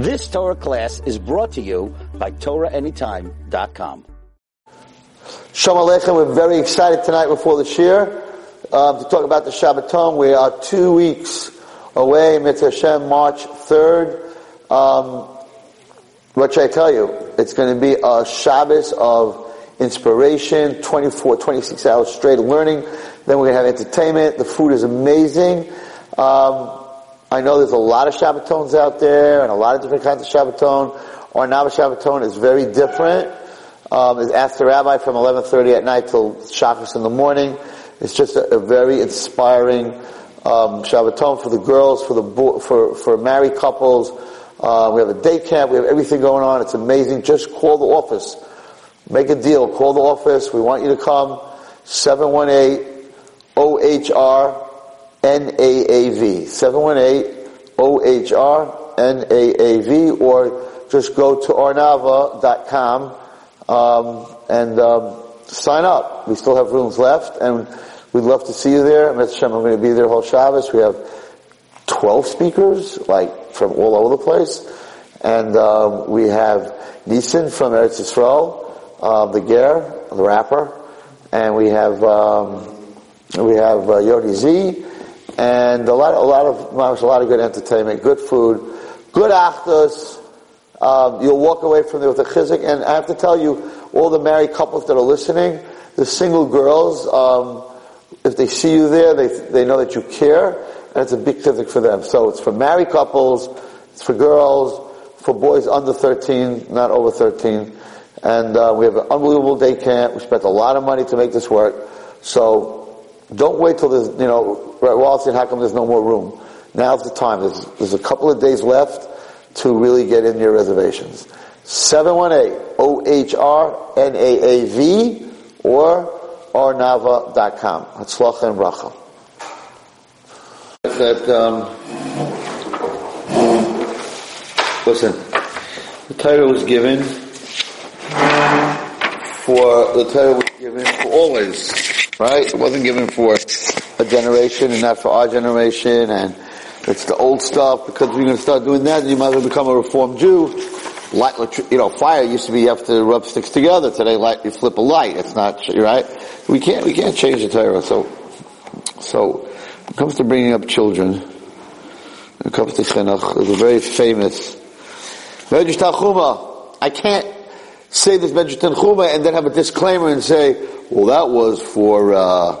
This Torah class is brought to you by TorahAnytime.com. Shalom Aleichem, we're very excited tonight before the Shiur um, to talk about the Shabbaton. We are two weeks away, Mitzvah Hashem, March 3rd. Um, what should I tell you? It's going to be a Shabbos of inspiration, 24, 26 hours straight of learning. Then we're going to have entertainment. The food is amazing. Um, I know there's a lot of Shabbatons out there and a lot of different kinds of Shabbaton. Ohr Naava Shabbaton is very different. Um, it's the Rabbi from 11.30 at night till Shabbos in the morning. It's just a, a very inspiring um, Shabbaton for the girls, for the bo- for for married couples. Uh, we have a day camp. We have everything going on. It's amazing. Just call the office. Make a deal. Call the office. We want you to come. 718 OHR NAAV. 718 OHR NAAV or just go to ohrnaava.com um, and um, sign up. We still have rooms left and we'd love to see you there. Mr. Shem, I'm going to be there whole Shabbos. We have 12 speakers, like from all over the place. And um, we have Nisan from Eretz Yisrael, uh, the Ger, the rapper. And we have um, we have uh, Yoni Z, and a lot, a lot of, a lot of good entertainment, good food, good actors. Um, you'll walk away from there with a chizik, and I have to tell you, all the married couples that are listening, the single girls, um, if they see you there, they they know that you care, and it's a big chizik for them. So it's for married couples, it's for girls, for boys under 13, not over 13, and uh, we have an unbelievable day camp. We spent a lot of money to make this work, so don't wait till there's, you know, right, Wallace said, how come there's no more room? Now's the time. There's, there's a couple of days left to really get in your reservations. 718-OHR-NAAV or ohrnaava.com. Hatzlacha and bracha. That, um, listen, the title was given for, the title was given for always right? It wasn't given for a generation and not for our generation, and it's the old stuff, because we're going to start doing that, and you might as well become a reformed Jew. Light, you know, fire used to be you have to rub sticks together. Today, light, you flip a light. It's not, right? We can't, we can't change the Torah. So, so, when it comes to bringing up children, when it comes to chinuch, there's a very famous, I can't say this Medrash Tanchuma and then have a disclaimer and say, well, that was for uh,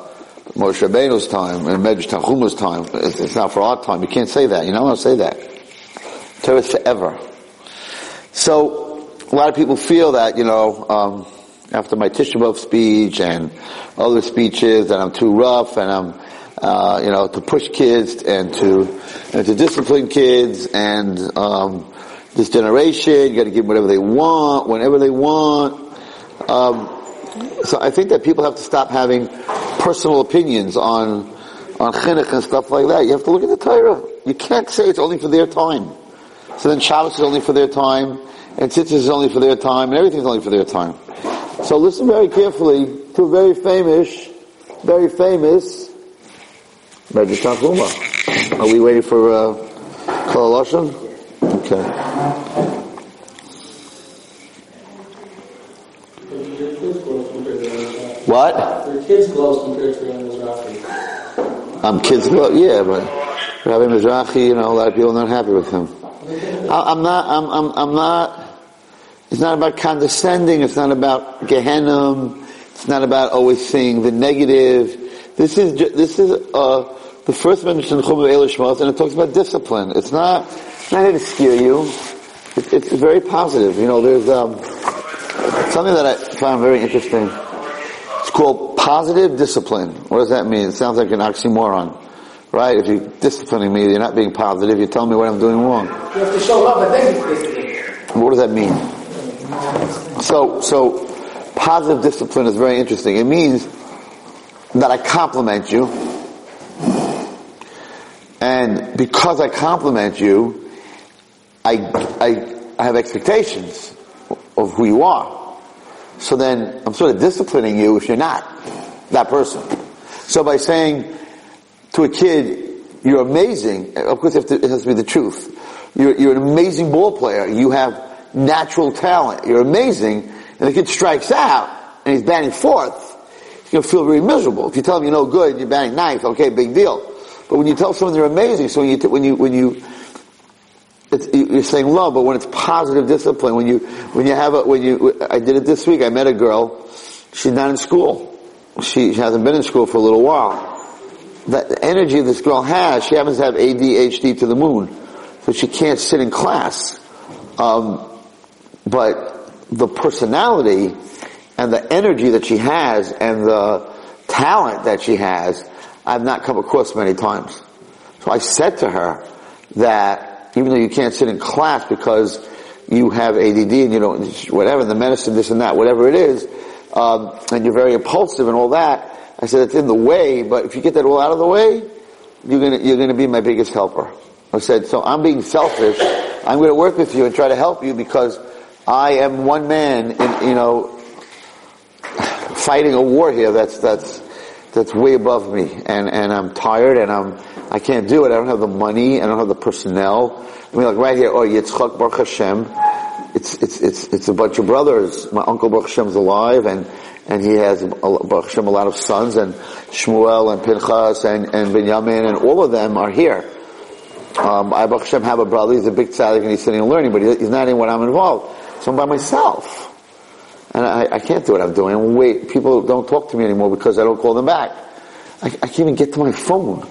Moshe Rabbeinu's time and Medrash Tanchuma's time. It's, not for our time. You can't say that. You know, I don't say that. Torah is forever. So a lot of people feel that you know um, after my Tisha speech and other speeches that I'm too rough and I'm uh, you know to push kids and to and to discipline kids and um, this generation you got to give them whatever they want whenever they want. Um, so I think that people have to stop having personal opinions on on chinuch and stuff like that. You have to look at the Torah. You can't say it's only for their time. So then Shabbos is only for their time, and Tzitzis is only for their time, and everything's only for their time. So listen very carefully to a very famous, very famous Medrash. Are we waiting for uh, Kol Okay. What? They're kids' clothes compared to Rabbi Mizrahi. I'm kids' clothes, yeah, but Rabbi Mizrahi, you know, a lot of people are not happy with him. I, am not, I'm, I'm, I'm not, it's not about condescending, it's not about Gehenna, it's not about always seeing the negative. This is, this is, uh, the first mention in Chum of and it talks about discipline. It's not, not here to scare you. It, it's very positive. You know, there's, um, something that I found very interesting. It's called positive discipline. What does that mean? It sounds like an oxymoron. Right? If you're disciplining me, you're not being positive, you're telling me what I'm doing wrong. You have to show love and then What does that mean? So, so, positive discipline is very interesting. It means that I compliment you, and because I compliment you, I, I, I have expectations of who you are. So then I'm sort of disciplining you if you're not that person. So by saying to a kid, you're amazing, of course it has to be the truth. You're, you're an amazing ball player. You have natural talent. You're amazing. And the kid strikes out and he's batting fourth. He's going to feel very miserable. If you tell him you're no good, you're batting ninth, okay, big deal. But when you tell someone they're amazing, so when you, when you, when you, it's, you're saying love, but when it's positive discipline, when you, when you have a, when you, I did it this week, I met a girl, she's not in school. She, she hasn't been in school for a little while. That energy this girl has, she happens to have ADHD to the moon. So she can't sit in class. Um, but the personality and the energy that she has and the talent that she has, I've not come across many times. So I said to her that even though you can't sit in class because you have ADD and you don't, whatever, the medicine, this and that, whatever it is, um, and you're very impulsive and all that, I said it's in the way, but if you get that all out of the way, you're gonna, you're gonna be my biggest helper. I said, so I'm being selfish. I'm gonna work with you and try to help you because I am one man in, you know, fighting a war here that's, that's, that's way above me. And, and I'm tired and I'm, I can't do it. I don't have the money. I don't have the personnel. I mean, like right here, oh, Yitzchak Baruch Hashem. It's, it's, it's, it's a bunch of brothers. My uncle Baruch Hashem's alive and, and he has Baruch Hashem a lot of sons and Shmuel and Pinchas and, and Binyamin and all of them are here. Um, I Baruch Hashem have a brother, he's a big tzaddik and he's sitting and learning, but he's not in what I'm involved. So I'm by myself. And I, I can't do what I'm doing. Wait, people don't talk to me anymore because I don't call them back. I, I can't even get to my phone.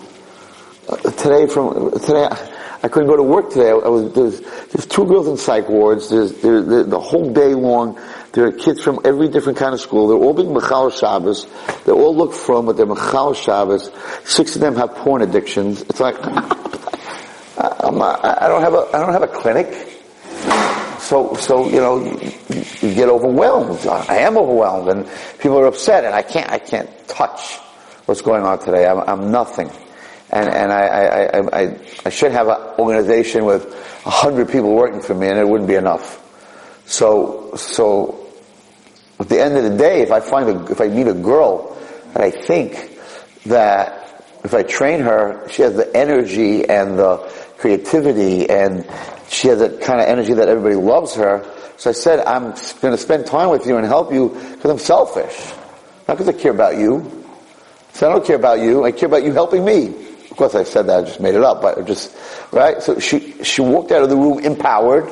Today from, today, I, I couldn't go to work today. I, was, there's, there's two girls in psych wards. There's, there, the whole day long, there are kids from every different kind of school. They're all being Mechal Shabbos. They all look from, but they're Mechal Shabbos. Six of them have porn addictions. It's like, I'm not, I don't have a, I don't have a clinic. So, so, you know, you, you get overwhelmed. I am overwhelmed and people are upset and I can't, I can't touch what's going on today. I'm, I'm nothing. And, and I, I, I, I, should have an organization with a hundred people working for me and it wouldn't be enough. So, so, at the end of the day, if I find a, if I meet a girl and I think that if I train her, she has the energy and the creativity and she has that kind of energy that everybody loves her. So I said, I'm going to spend time with you and help you because I'm selfish. Not because I care about you. So I don't care about you. I care about you helping me. Course I said that, I just made it up, but just, right? So she, she walked out of the room empowered,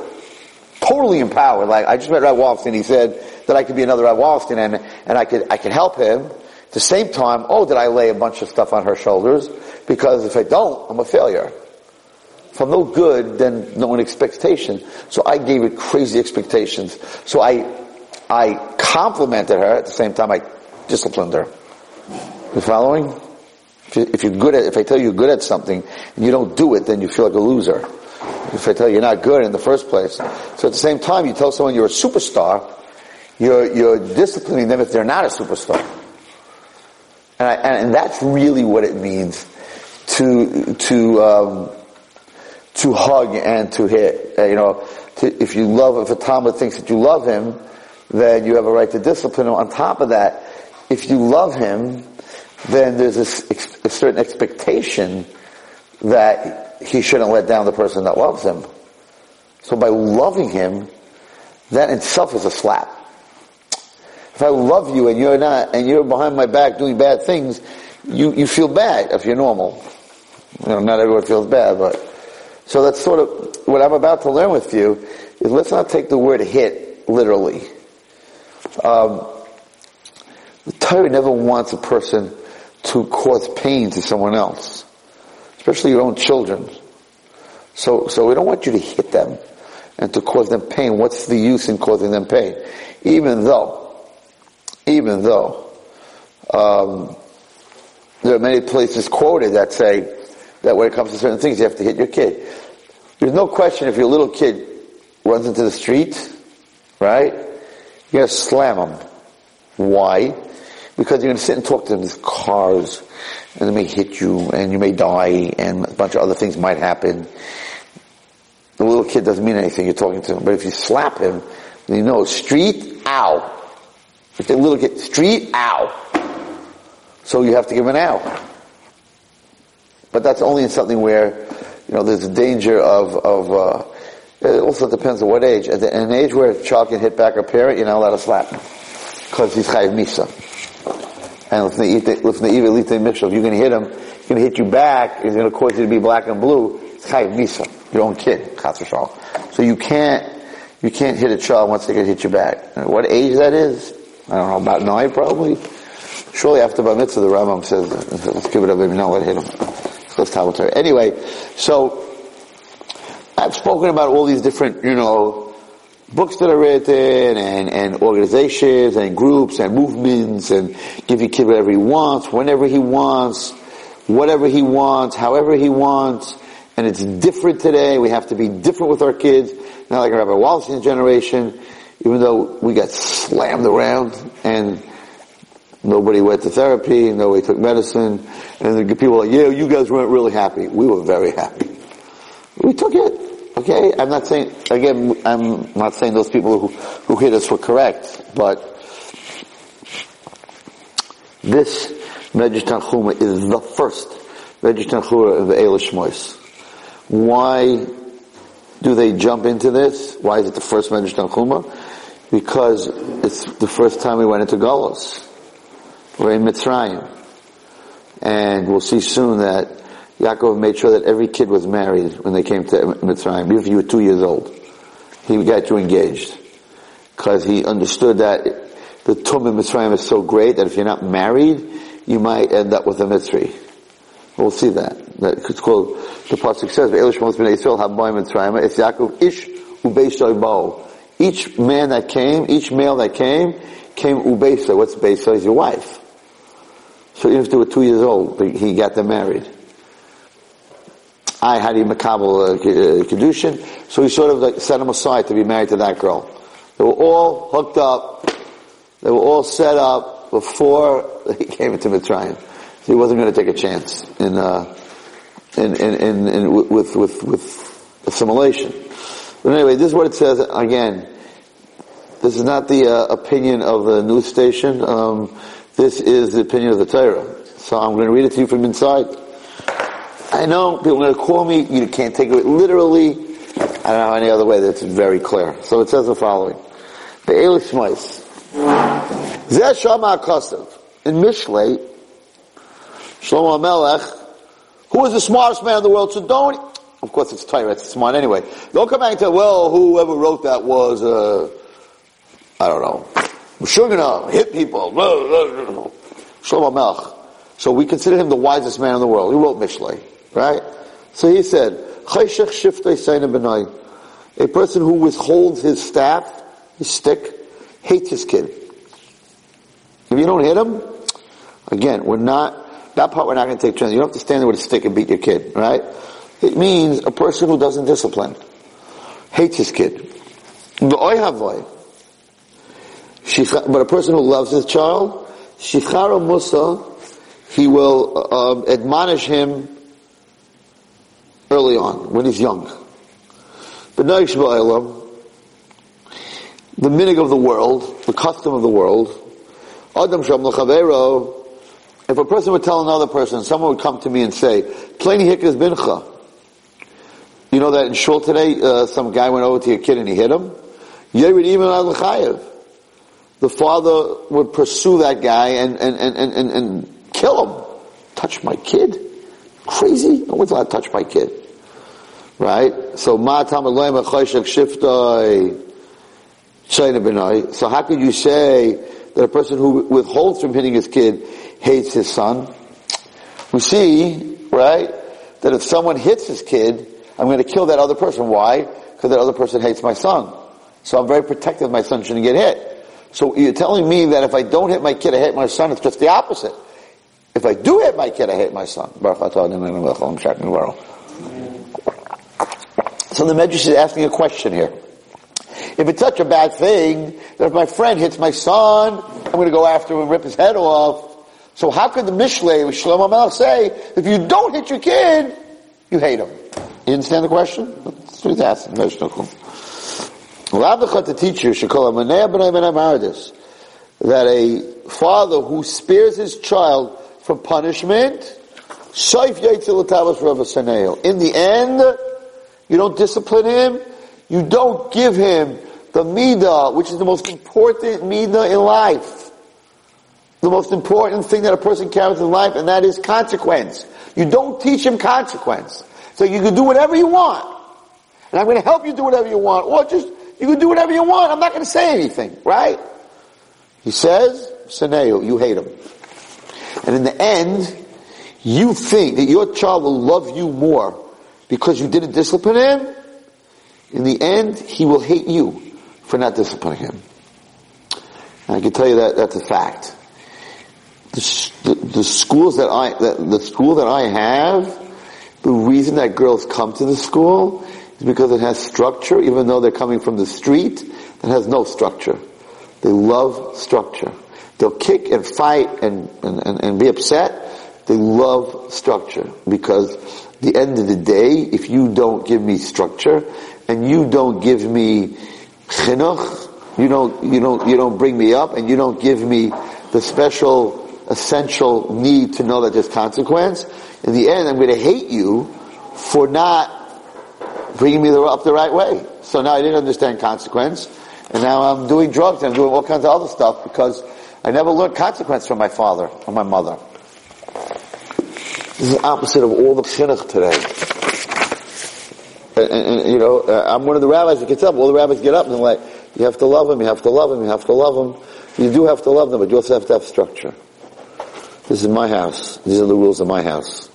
totally empowered. Like, I just met Ray Wallerstein, he said that I could be another Ray Wallerstein and, and I could, I could help him. At the same time, oh, did I lay a bunch of stuff on her shoulders? Because if I don't, I'm a failure. If I'm no good, then no one expectation. So I gave it crazy expectations. So I, I complimented her at the same time I disciplined her. You following? If, you, are good at, if I tell you you're good at something and you don't do it, then you feel like a loser. If I tell you you're not good in the first place. So at the same time, you tell someone you're a superstar, you're, you're disciplining them if they're not a superstar. And, I, and that's really what it means to, to, um, to hug and to hit. Uh, you know, to, if you love, if a talmid thinks that you love him, then you have a right to discipline him. On top of that, if you love him, then there's a, a certain expectation that he shouldn't let down the person that loves him. So by loving him, that itself is a slap. If I love you and you're not, and you're behind my back doing bad things, you, you feel bad if you're normal. You know, not everyone feels bad, but so that's sort of what I'm about to learn with you is let's not take the word hit literally. Um, the Torah never wants a person to cause pain to someone else, especially your own children. So, so we don't want you to hit them and to cause them pain. What's the use in causing them pain? Even though, even though, um, there are many places quoted that say that when it comes to certain things, you have to hit your kid. There's no question if your little kid runs into the street, right? You're gonna slam him. Why? Because you're gonna sit and talk to them. There's cars, and they may hit you, and you may die, and a bunch of other things might happen. The little kid doesn't mean anything. You're talking to him, but if you slap him, then you know street, ow. If the little kid, street, ow. So you have to give an ow. But that's only in something where you know, there's a danger of, of, uh, it also depends on what age. At an age where a child can hit back a parent, you're not allowed to slap. Because he's chayiv misa. And you're going to hit him, he's going to hit you back, he's going to cause you to be black and blue. It's chayiv misa. Your own kid, So you can't, you can't hit a child once they get hit you back. What age that is? I don't know, about nine probably. Surely after Bar Mitzvah, the Rambam says, let's give it up, no, let hit him. Let's about Anyway, so, I've spoken about all these different, you know, books that are written and, and organizations and groups and movements and give your kid whatever he wants, whenever he wants, whatever he wants, however he wants. And it's different today. We have to be different with our kids. Not like Rabbi Wallerstein's generation, even though we got slammed around and nobody went to therapy, nobody took medicine, and the people were like, yeah, you guys weren't really happy. We were very happy. We took it. Okay, I'm not saying, again, I'm not saying those people who, who hit us were correct, but this Medrash is the first Medrash of the Eilish Mois. Why do they jump into this? Why is it the first Medrash? Because it's the first time we went into Golos. We're in Mitzrayim. And we'll see soon that Yaakov made sure that every kid was married when they came to Mitzrayim, even if you were two years old. He got you engaged. Because he understood that the Tum in Mitzrayim is so great that if you're not married, you might end up with a Mitzri. We'll see that. that it's called, the Pasuk says, Mitzrayim, it's Yaakov Ish Ubei Bo. Each man that came, each male that came, came Ubesa. What's Besa? Is your wife. So even if they were two years old, he got them married. I had him makabel uh, uh, kedushin, so he sort of like set him aside to be married to that girl. They were all hooked up. They were all set up before he came into Mitzrayim. So he wasn't going to take a chance in, uh, in, in, in, in, with, with, with assimilation. But anyway, this is what it says again. This is not the uh, opinion of the news station. Um, this is the opinion of the Torah. So I'm going to read it to you from inside. I know people are going to call me, you can't take it literally. I don't know any other way that's very clear. So it says the following. The Elish Smais. Zeh Shama Akasav. In Mishlei, Shlomo Melech, who is the smartest man in the world, so don't, of course it's Torah, it's smart anyway. Don't come back and tell, well, whoever wrote that was, uh, I don't know, Shugana, hit people, Shlomo Melech. So we consider him the wisest man in the world. He wrote Mishlei. Right? So he said, A person who withholds his staff, his stick, hates his kid. If you don't hit him, again, we're not, that part we're not going to take turns. You don't have to stand there with a stick and beat your kid, right? It means a person who doesn't discipline, hates his kid. But a person who loves his child, shichara musa, he will uh, admonish him early on, when he's young. But the minig of the world, the custom of the world, Adam if a person would tell another person, someone would come to me and say, Pleni Hikas Bincha. You know that in Shul today, uh, some guy went over to a kid and he hit him? Yerid Iman Al The father would pursue that guy and, and, and, and, and kill him. Touch my kid? Crazy? No one's allowed to touch my kid. Right? So. So how could you say that a person who withholds from hitting his kid hates his son? We see, right, that if someone hits his kid, I'm going to kill that other person. Why? Because that other person hates my son. So I'm very protective my son shouldn't get hit. So you're telling me that if I don't hit my kid, I hit my son, it's just the opposite. If I do hit my kid, I hate my son. So the Medrash is asking a question here. If it's such a bad thing that if my friend hits my son, I'm going to go after him and rip his head off. So how could the Mishlei with Shlomo Melech say, if you don't hit your kid, you hate him? You understand the question? That's what he's asking. The teacher should call him that a father who spares his child from punishment, Shaif Yaitzel Latavas Rav. In the end, you don't discipline him, you don't give him the midah, which is the most important midah in life. The most important thing that a person carries in life, and that is consequence. You don't teach him consequence. So you can do whatever you want. And I'm going to help you do whatever you want. Or just, you can do whatever you want. I'm not going to say anything, right? He says, Saneo, you hate him. And in the end, you think that your child will love you more because you didn't discipline him, in the end, he will hate you for not disciplining him. And I can tell you that that's a fact. The, the, the schools that I, the, the school that I have, the reason that girls come to the school is because it has structure, even though they're coming from the street that has no structure. They love structure. They'll kick and fight and, and, and, and be upset. They love structure because the end of the day, if you don't give me structure and you don't give me chinuch, you don't, you don't, you don't bring me up and you don't give me the special, essential need to know that there's consequence, in the end I'm going to hate you for not bringing me up the right way. So now I didn't understand consequence, and now I'm doing drugs and I'm doing all kinds of other stuff because I never learned consequence from my father or my mother. This is the opposite of all the chinuch today. And, and, and, you know, uh, I'm one of the rabbis that gets up. All the rabbis get up and they're like, you have to love him, you have to love him, you have to love him. You do have to love them, but you also have to have structure. This is my house. These are the rules of my house.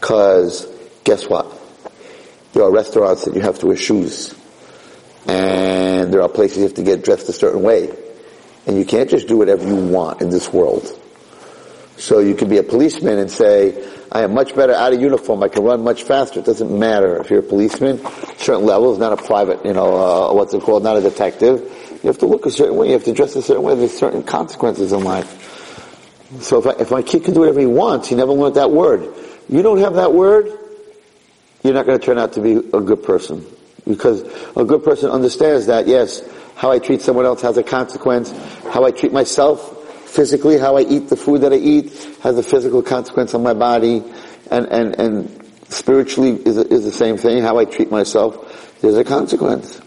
Cause, guess what? There are restaurants that you have to wear shoes. And there are places you have to get dressed a certain way. And you can't just do whatever you want in this world. So you can be a policeman and say, I am much better out of uniform. I can run much faster. It doesn't matter if you're a policeman. Certain levels, not a private, you know, uh, what's it called, not a detective. You have to look a certain way. You have to dress a certain way. There's certain consequences in life. So if, I, if my kid can do whatever he wants, he never learned that word. You don't have that word, you're not going to turn out to be a good person. Because a good person understands that, yes, how I treat someone else has a consequence. How I treat myself physically, how I eat the food that I eat has a physical consequence on my body. And, and, and spiritually is, is the same thing. How I treat myself, there's a consequence.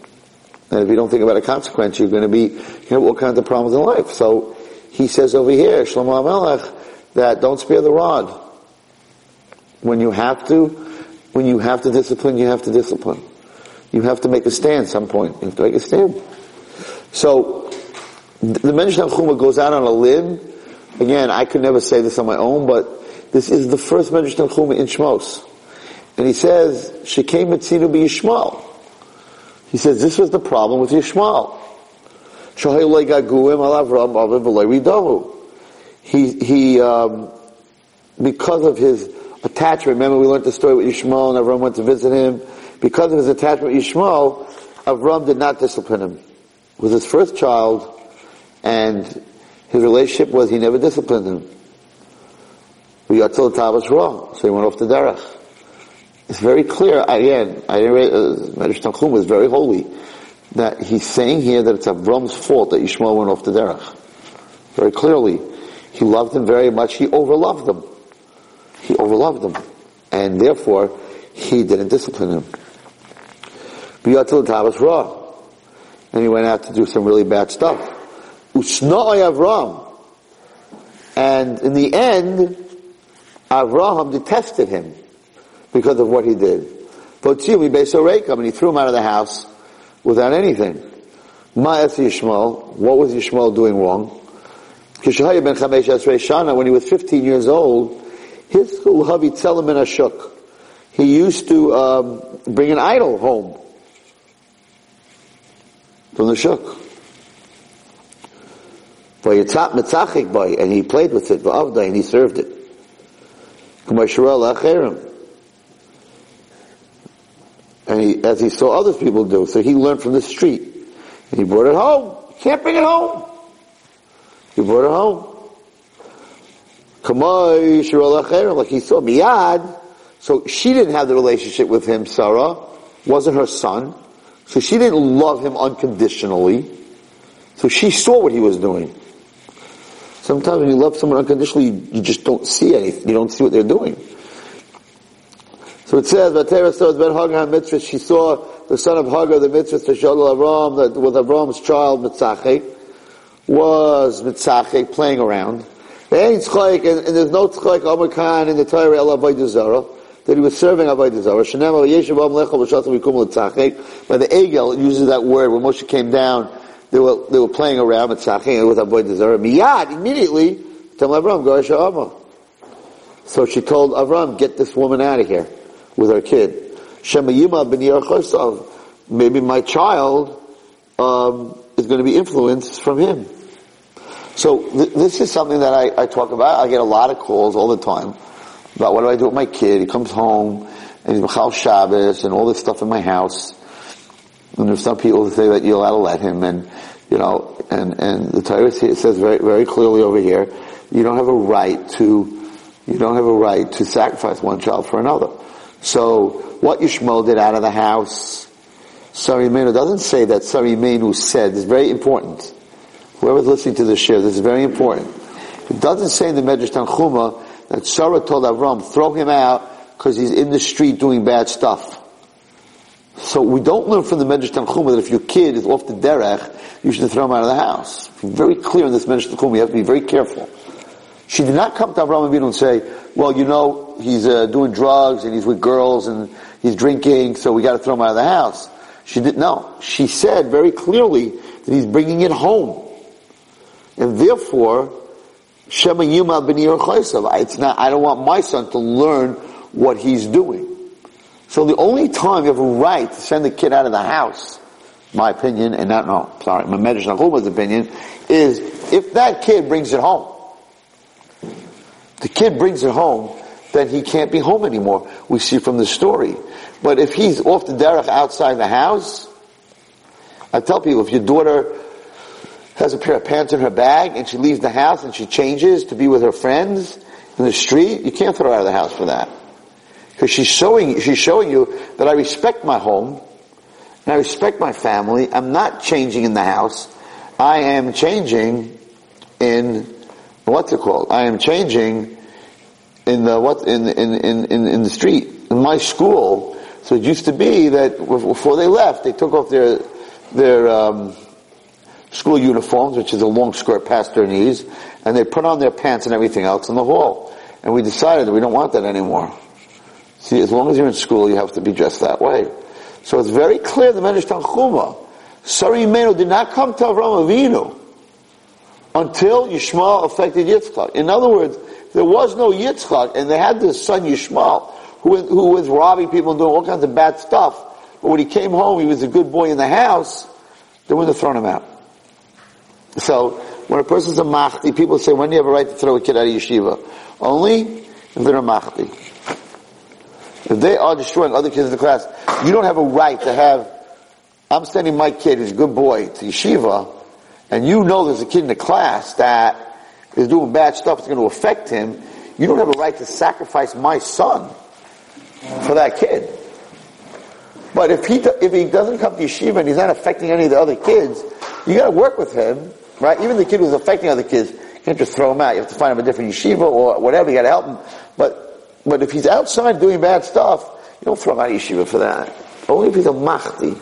And if you don't think about a consequence, you're going to be, you know, all kinds of problems in life. So he says over here, Shlomo Melech, that don't spare the rod. When you have to, when you have to discipline, you have to discipline. You have to make a stand some point. You have to make a stand. So, the Mention Chuma goes out on a limb. Again, I could never say this on my own, but this is the first Mention Chuma in Shmos. And he says, she Shekem Metzinu be Yishmael. He says, this was the problem with Yishmael. He, he, um, because of his attachment, remember we learned the story with Yishmael and Avram went to visit him. Because of his attachment with Avram did not discipline him was his first child, and his relationship was he never disciplined him. Yatzil was wrong, so he went off the derech. It's very clear, again, I didn't uh, Medrash Tanchum was very holy, that he's saying here that it's Avram's fault that Yishmael went off the derech. Very clearly. He loved him very much, he overloved him. He overloved him. And therefore, he didn't discipline him. Yatzil was wrong and he went out to do some really bad stuff. Usna'ai Avram. And in the end, Avraham detested him because of what he did. Votziu Besorekam, and he threw him out of the house without anything. Ma'as Yishmael, what was Yishmael doing wrong? Kishahaya ben Chamesh Esrei when he was 15 years old, his Havi Tzelim ben Ashuk. He used to um, bring an idol home from the shuk. And he played with it, and he served it. And he, as he saw other people do, so he learned from the street. And he brought it home. You can't bring it home. He brought it home. Like he saw Miyad. So she didn't have the relationship with him, Sarah. Wasn't her son. So she didn't love him unconditionally. So she saw what he was doing. Sometimes when you love someone unconditionally, you just don't see anything. You don't see what they're doing. So it says, Vatera saw Ben Hagar mitzvah, she saw the son of Hagar, the mitzvah, Tashol Avram, that with Avram's child, Mitzacheh, was Mitzacheh, playing around. And, and there's no tzchayk Omer Khan in the Torah El Avodah Zarah, that he was serving Avodah Zarah. Shenem Yeshiv Am Lecha V'Shatam Yikum. By the Egel, it uses that word, when Moshe came down, they were, they were playing around Mitzacheh with Avodah Zarah. Miyad, immediately, Tell Avram, Goresh Amma. So she told Avram, get this woman out of here with her kid. Shemayima ben Maybe my child um, is going to be influenced from him. So th- this is something that I, I, talk about. I get a lot of calls all the time about what do I do with my kid. He comes home and he's Michal Shabbos and all this stuff in my house. And there's some people who say that you're allowed to let him and, you know, and, and the Torah says very, very clearly over here, you don't have a right to, you don't have a right to sacrifice one child for another. So what Yishmael did out of the house, Sarah Imeinu doesn't say that Sarah Imeinu said. It's very important. Whoever's listening to this share, this is very important. It doesn't say in the Medrash Tanchuma that Sarah told Avram, throw him out because he's in the street doing bad stuff. So we don't learn from the Medrash Tanchuma that if your kid is off the derech, you should throw him out of the house. Very clear in this Medrash Tanchuma. You have to be very careful. She did not come to Avraham Avinu and say, well, you know, he's uh, doing drugs and he's with girls and he's drinking, so we got to throw him out of the house. She didn't know. She said very clearly that he's bringing it home. And therefore, Shema It's not, I don't want my son to learn what he's doing. So the only time you have a right to send the kid out of the house, my opinion, and not, no, sorry, my Medrash Tanchuma's opinion, is if that kid brings it home the kid brings it home, then he can't be home anymore. We see from the story. But if he's off the derech outside the house, I tell people if your daughter has a pair of pants in her bag and she leaves the house and she changes to be with her friends in the street, you can't throw her out of the house for that. Because she's showing, she's showing you that I respect my home and I respect my family. I'm not changing in the house. I am changing in what's it called? I am changing in the what in in in in, in the street in my school. So it used to be that before they left, they took off their their um, school uniforms, which is a long skirt past their knees, and they put on their pants and everything else in the hall. And we decided that we don't want that anymore. See, as long as you're in school, you have to be dressed that way. So it's very clear the Medrash Tanchuma, Sarah Imeinu did not come to Avram Avinu until Yishmael affected Yitzchak. In other words, there was no Yitzchak, and they had this son Yishmael, who, who was robbing people and doing all kinds of bad stuff. But when he came home, he was a good boy in the house, they wouldn't have thrown him out. So, when a person's a machti, people say, when do you have a right to throw a kid out of yeshiva? Only if they're a machti. If they are destroying other kids in the class, you don't have a right to have, I'm sending my kid, who's a good boy, to yeshiva, and you know there's a kid in the class that is doing bad stuff that's going to affect him, you don't have a right to sacrifice my son for that kid. But if he, if he doesn't come to yeshiva and he's not affecting any of the other kids, you gotta work with him, right? Even the kid who's affecting other kids, you can't just throw him out. You have to find him a different yeshiva or whatever, you gotta help him. But, but if he's outside doing bad stuff, you don't throw him out of yeshiva for that. Only if he's a machti.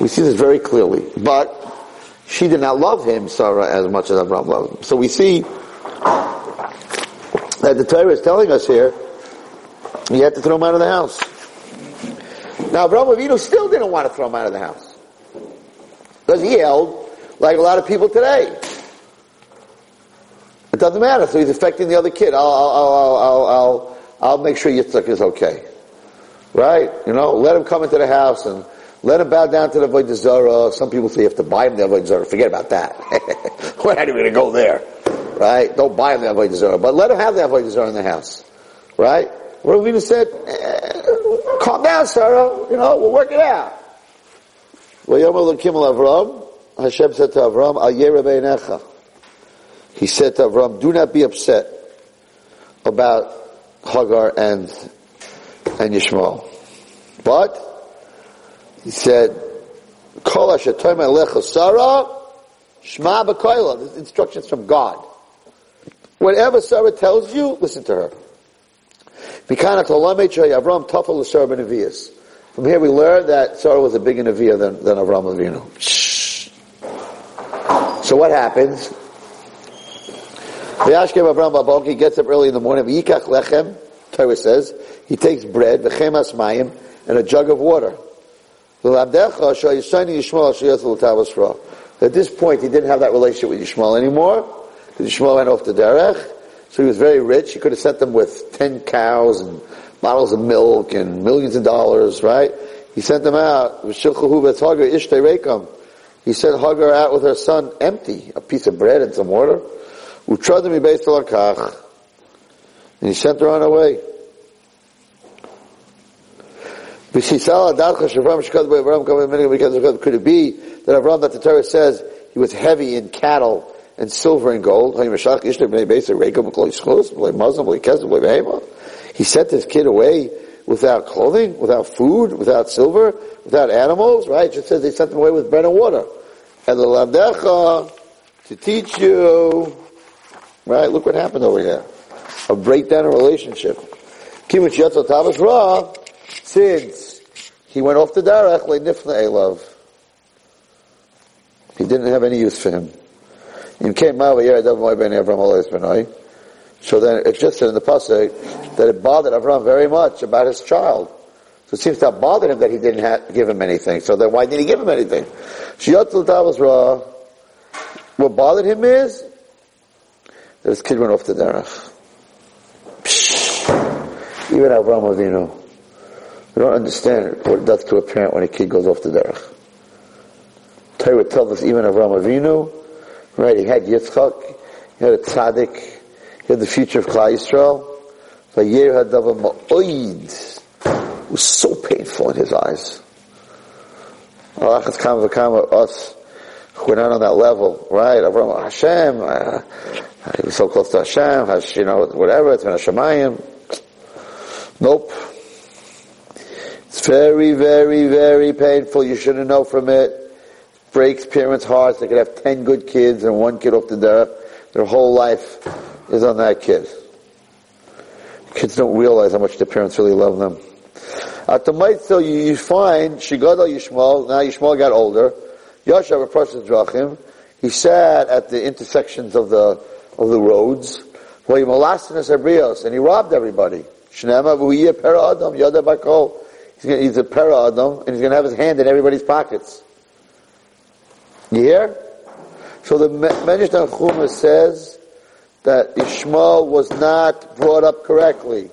We see this very clearly. But, she did not love him, Sarah, as much as Abraham loved him. So we see that the Torah is telling us here, you have to throw him out of the house. Now Abraham Avinu still didn't want to throw him out of the house. Because he held, like a lot of people today. It doesn't matter, so he's affecting the other kid. I'll, I'll, I'll, I'll, I'll, I'll make sure Yitzchak is okay. Right? You know, let him come into the house and let him bow down to the Avodah Zarah. Some people say you have to buy him the Avodah Zarah. Forget about that. We're not even going to go there. Right? Don't buy him the Avodah Zarah. But let him have the Avodah Zarah in the house. Right? Ravina said, eh, calm down, Sarah. You know, we'll work it out. Hashem said to Avram, Al He said to Avram, do not be upset about Hagar and, and Yishmael. But, he said, Kol Ashatoim Alecha Sarah, Shma B'Koila. This instructions from God. Whatever Sarah tells you, listen to her. From here we learn that Sarah was a bigger Neviah than, than Avram Avinu. So what happens? The V'yashkev Avram Babok, he gets up early in the morning, v'yikach lechem, Torah says, he takes bread, v'chemas mayim, and a jug of water. At this point, he didn't have that relationship with Yishmael anymore, because Yishmael went off to derech, so he was very rich. He could have sent them with ten cows and bottles of milk and millions of dollars, right? He sent them out. He sent Hagar out with her son empty, a piece of bread and some water. And he sent her on her way. Could it be that Avram, that the Torah says, he was heavy in cattle and silver and gold. He sent his kid away without clothing, without food, without silver, without animals, right? It just says they sent them away with bread and water. And the lamdecha to teach you, right? Look what happened over here. A breakdown of relationship. Since he went off the derech, he didn't have any use for him. So then it just said in the pasuk that it bothered Avram very much about his child. So it seems to have bothered him that he didn't have, give him anything. So then why didn't he give him anything? What bothered him is that his kid went off the derech. Even Avram Avinu. We don't understand what it does to a parent when a kid goes off the derech. Torah tells us even Avram Avinu Right, he had Yitzchak, he had a tzaddik, he had the future of Klal Yisrael. It was so painful in his eyes. Us, we're not on that level, right? Avram Hashem, uh, he was so close to Hashem, Has, you know, whatever, it's been Hashemayim. Nope. It's very, very, very painful. You shouldn't know from it breaks parents' hearts. They could have ten good kids and one kid off the derech. Their whole life is on that kid. Kids don't realize how much their parents really love them. At the still you, you find Shigadal Yishmael, now Yishmael got older, Yashav approached the Drachim, he sat at the intersections of the of the roads, where he molested and he robbed everybody. Shnema Adam, Yada Bakol. He's a para Adam, and he's going to have his hand in everybody's pockets. You hear? So the Medrash Tanchuma says that Ishmael was not brought up correctly.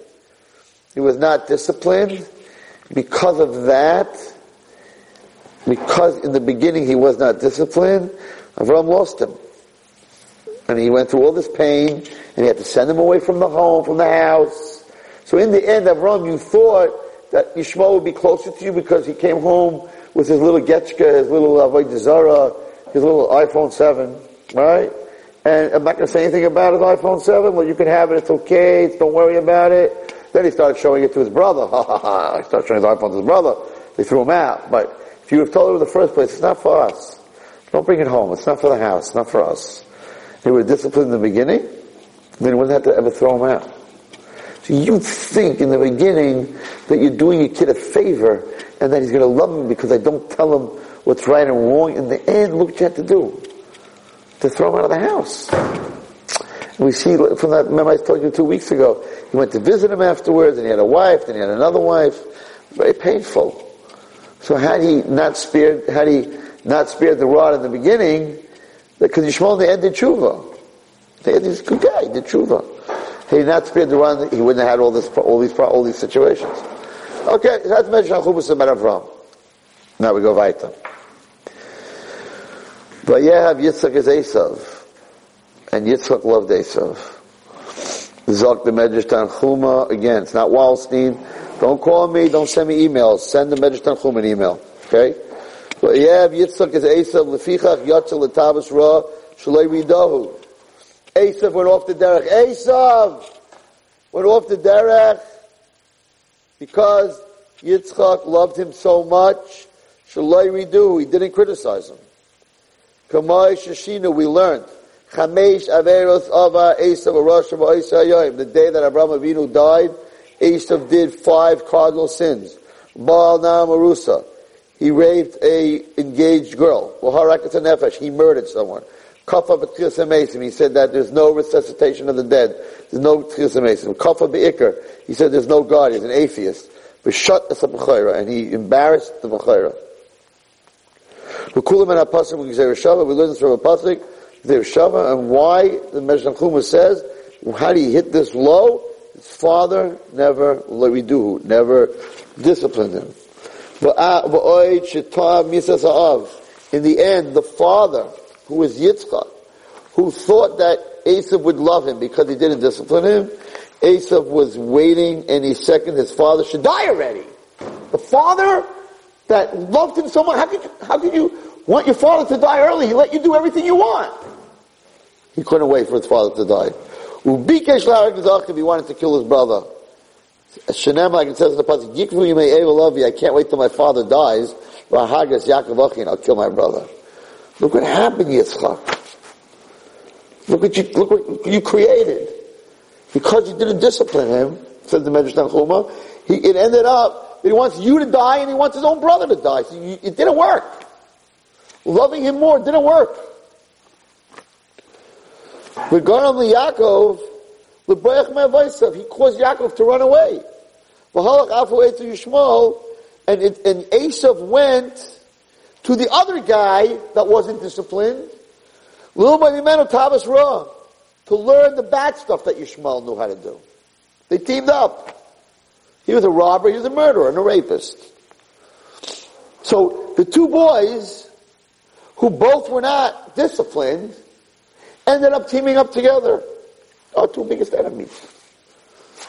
He was not disciplined. Because of that, because in the beginning he was not disciplined, Avram lost him. And he went through all this pain, and he had to send him away from the home, from the house. So in the end, Avram, you thought that Ishmael would be closer to you because he came home with his little Getchka, his little Avodah his little iPhone 7, right? And I'm not going to say anything about his iPhone 7. Well, you can have it. It's okay. Don't worry about it. Then he started showing it to his brother. Ha ha ha. He started showing his iPhone to his brother. They threw him out. But if you have told him in the first place, it's not for us. Don't bring it home. It's not for the house. It's not for us. They were disciplined in the beginning. Then he wouldn't have to ever throw him out. So you think in the beginning that you're doing your kid a favor and that he's going to love him because I don't tell him what's right and wrong. In the end, look what you had to do. To throw him out of the house. We see from that, remember I told you two weeks ago, he went to visit him afterwards, and he had a wife, then he had another wife. Very painful. So had he not spared, had he not spared the rod in the beginning, because Yishmael in the end did tshuva. He was a good guy, he did tshuva. Had he not spared the rod, he wouldn't have had all this, all these, all these situations. Okay, that's mentioned Chubus. Now we go weiter. Vayehav Yitzchak is Esav. And Yitzchak loved Esav. Zok the Medrash Tanchuma, again, it's not Wallerstein. Don't call me, don't send me emails. Send the Medrash Tanchuma an email. Okay? but Vayehav Yitzchak is Esav, Lefichach Yatzel Letabas Ra, Shalei Ridahu. Esav went off the derech. Esav went off the derech because Yitzchak loved him so much. Shalei Ridu, he didn't criticize him. Kamai Shashina, we learned. Chamesh Averos Ava Esav Aroshav The day that Abraham Avinu died, Esav did five cardinal sins. Baal Namarusa. He raped a engaged girl. Nefesh. He murdered someone. Kafa b'tchias He said that there's no resuscitation of the dead. There's no tchias mason. Kafa be'ikr. He said there's no God. He's an atheist. B'shat a and he embarrassed the b'chayra. V'kulam and apasik v'gzeir shava. We learn this from a pasuk. Shava. And why the Meshach Chuma says, how do you hit this low? His father never we do never disciplined him. In the end, the father, who was Yitzchak, who thought that Esav would love him because he didn't discipline him, Esav was waiting any second his father should die already. The father that loved him so much, how could you, how could you want your father to die early? He let you do everything you want. He couldn't wait for his father to die. Ubikesh if he wanted to kill his brother. Shenem, like it says in the pasuk, Yikvu yimei eva lovi, I can't wait till my father dies, Vahagas Yaakov Achin, I'll kill my brother. Look what happened, Yitzchak. Look what you, look what you created. Because you didn't discipline him, says the Medrash Tanchuma, he, it ended up that he wants you to die and he wants his own brother to die. So you, it didn't work. Loving him more didn't work. Regarding Yaakov, he caused Yaakov to run away. And, it, and Esav went to the other guy that wasn't disciplined, little by the man of Ra, to learn the bad stuff that Yishmael knew how to do. They teamed up. He was a robber, he was a murderer and a rapist. So the two boys, who both were not disciplined, ended up teaming up together. Our two biggest enemies.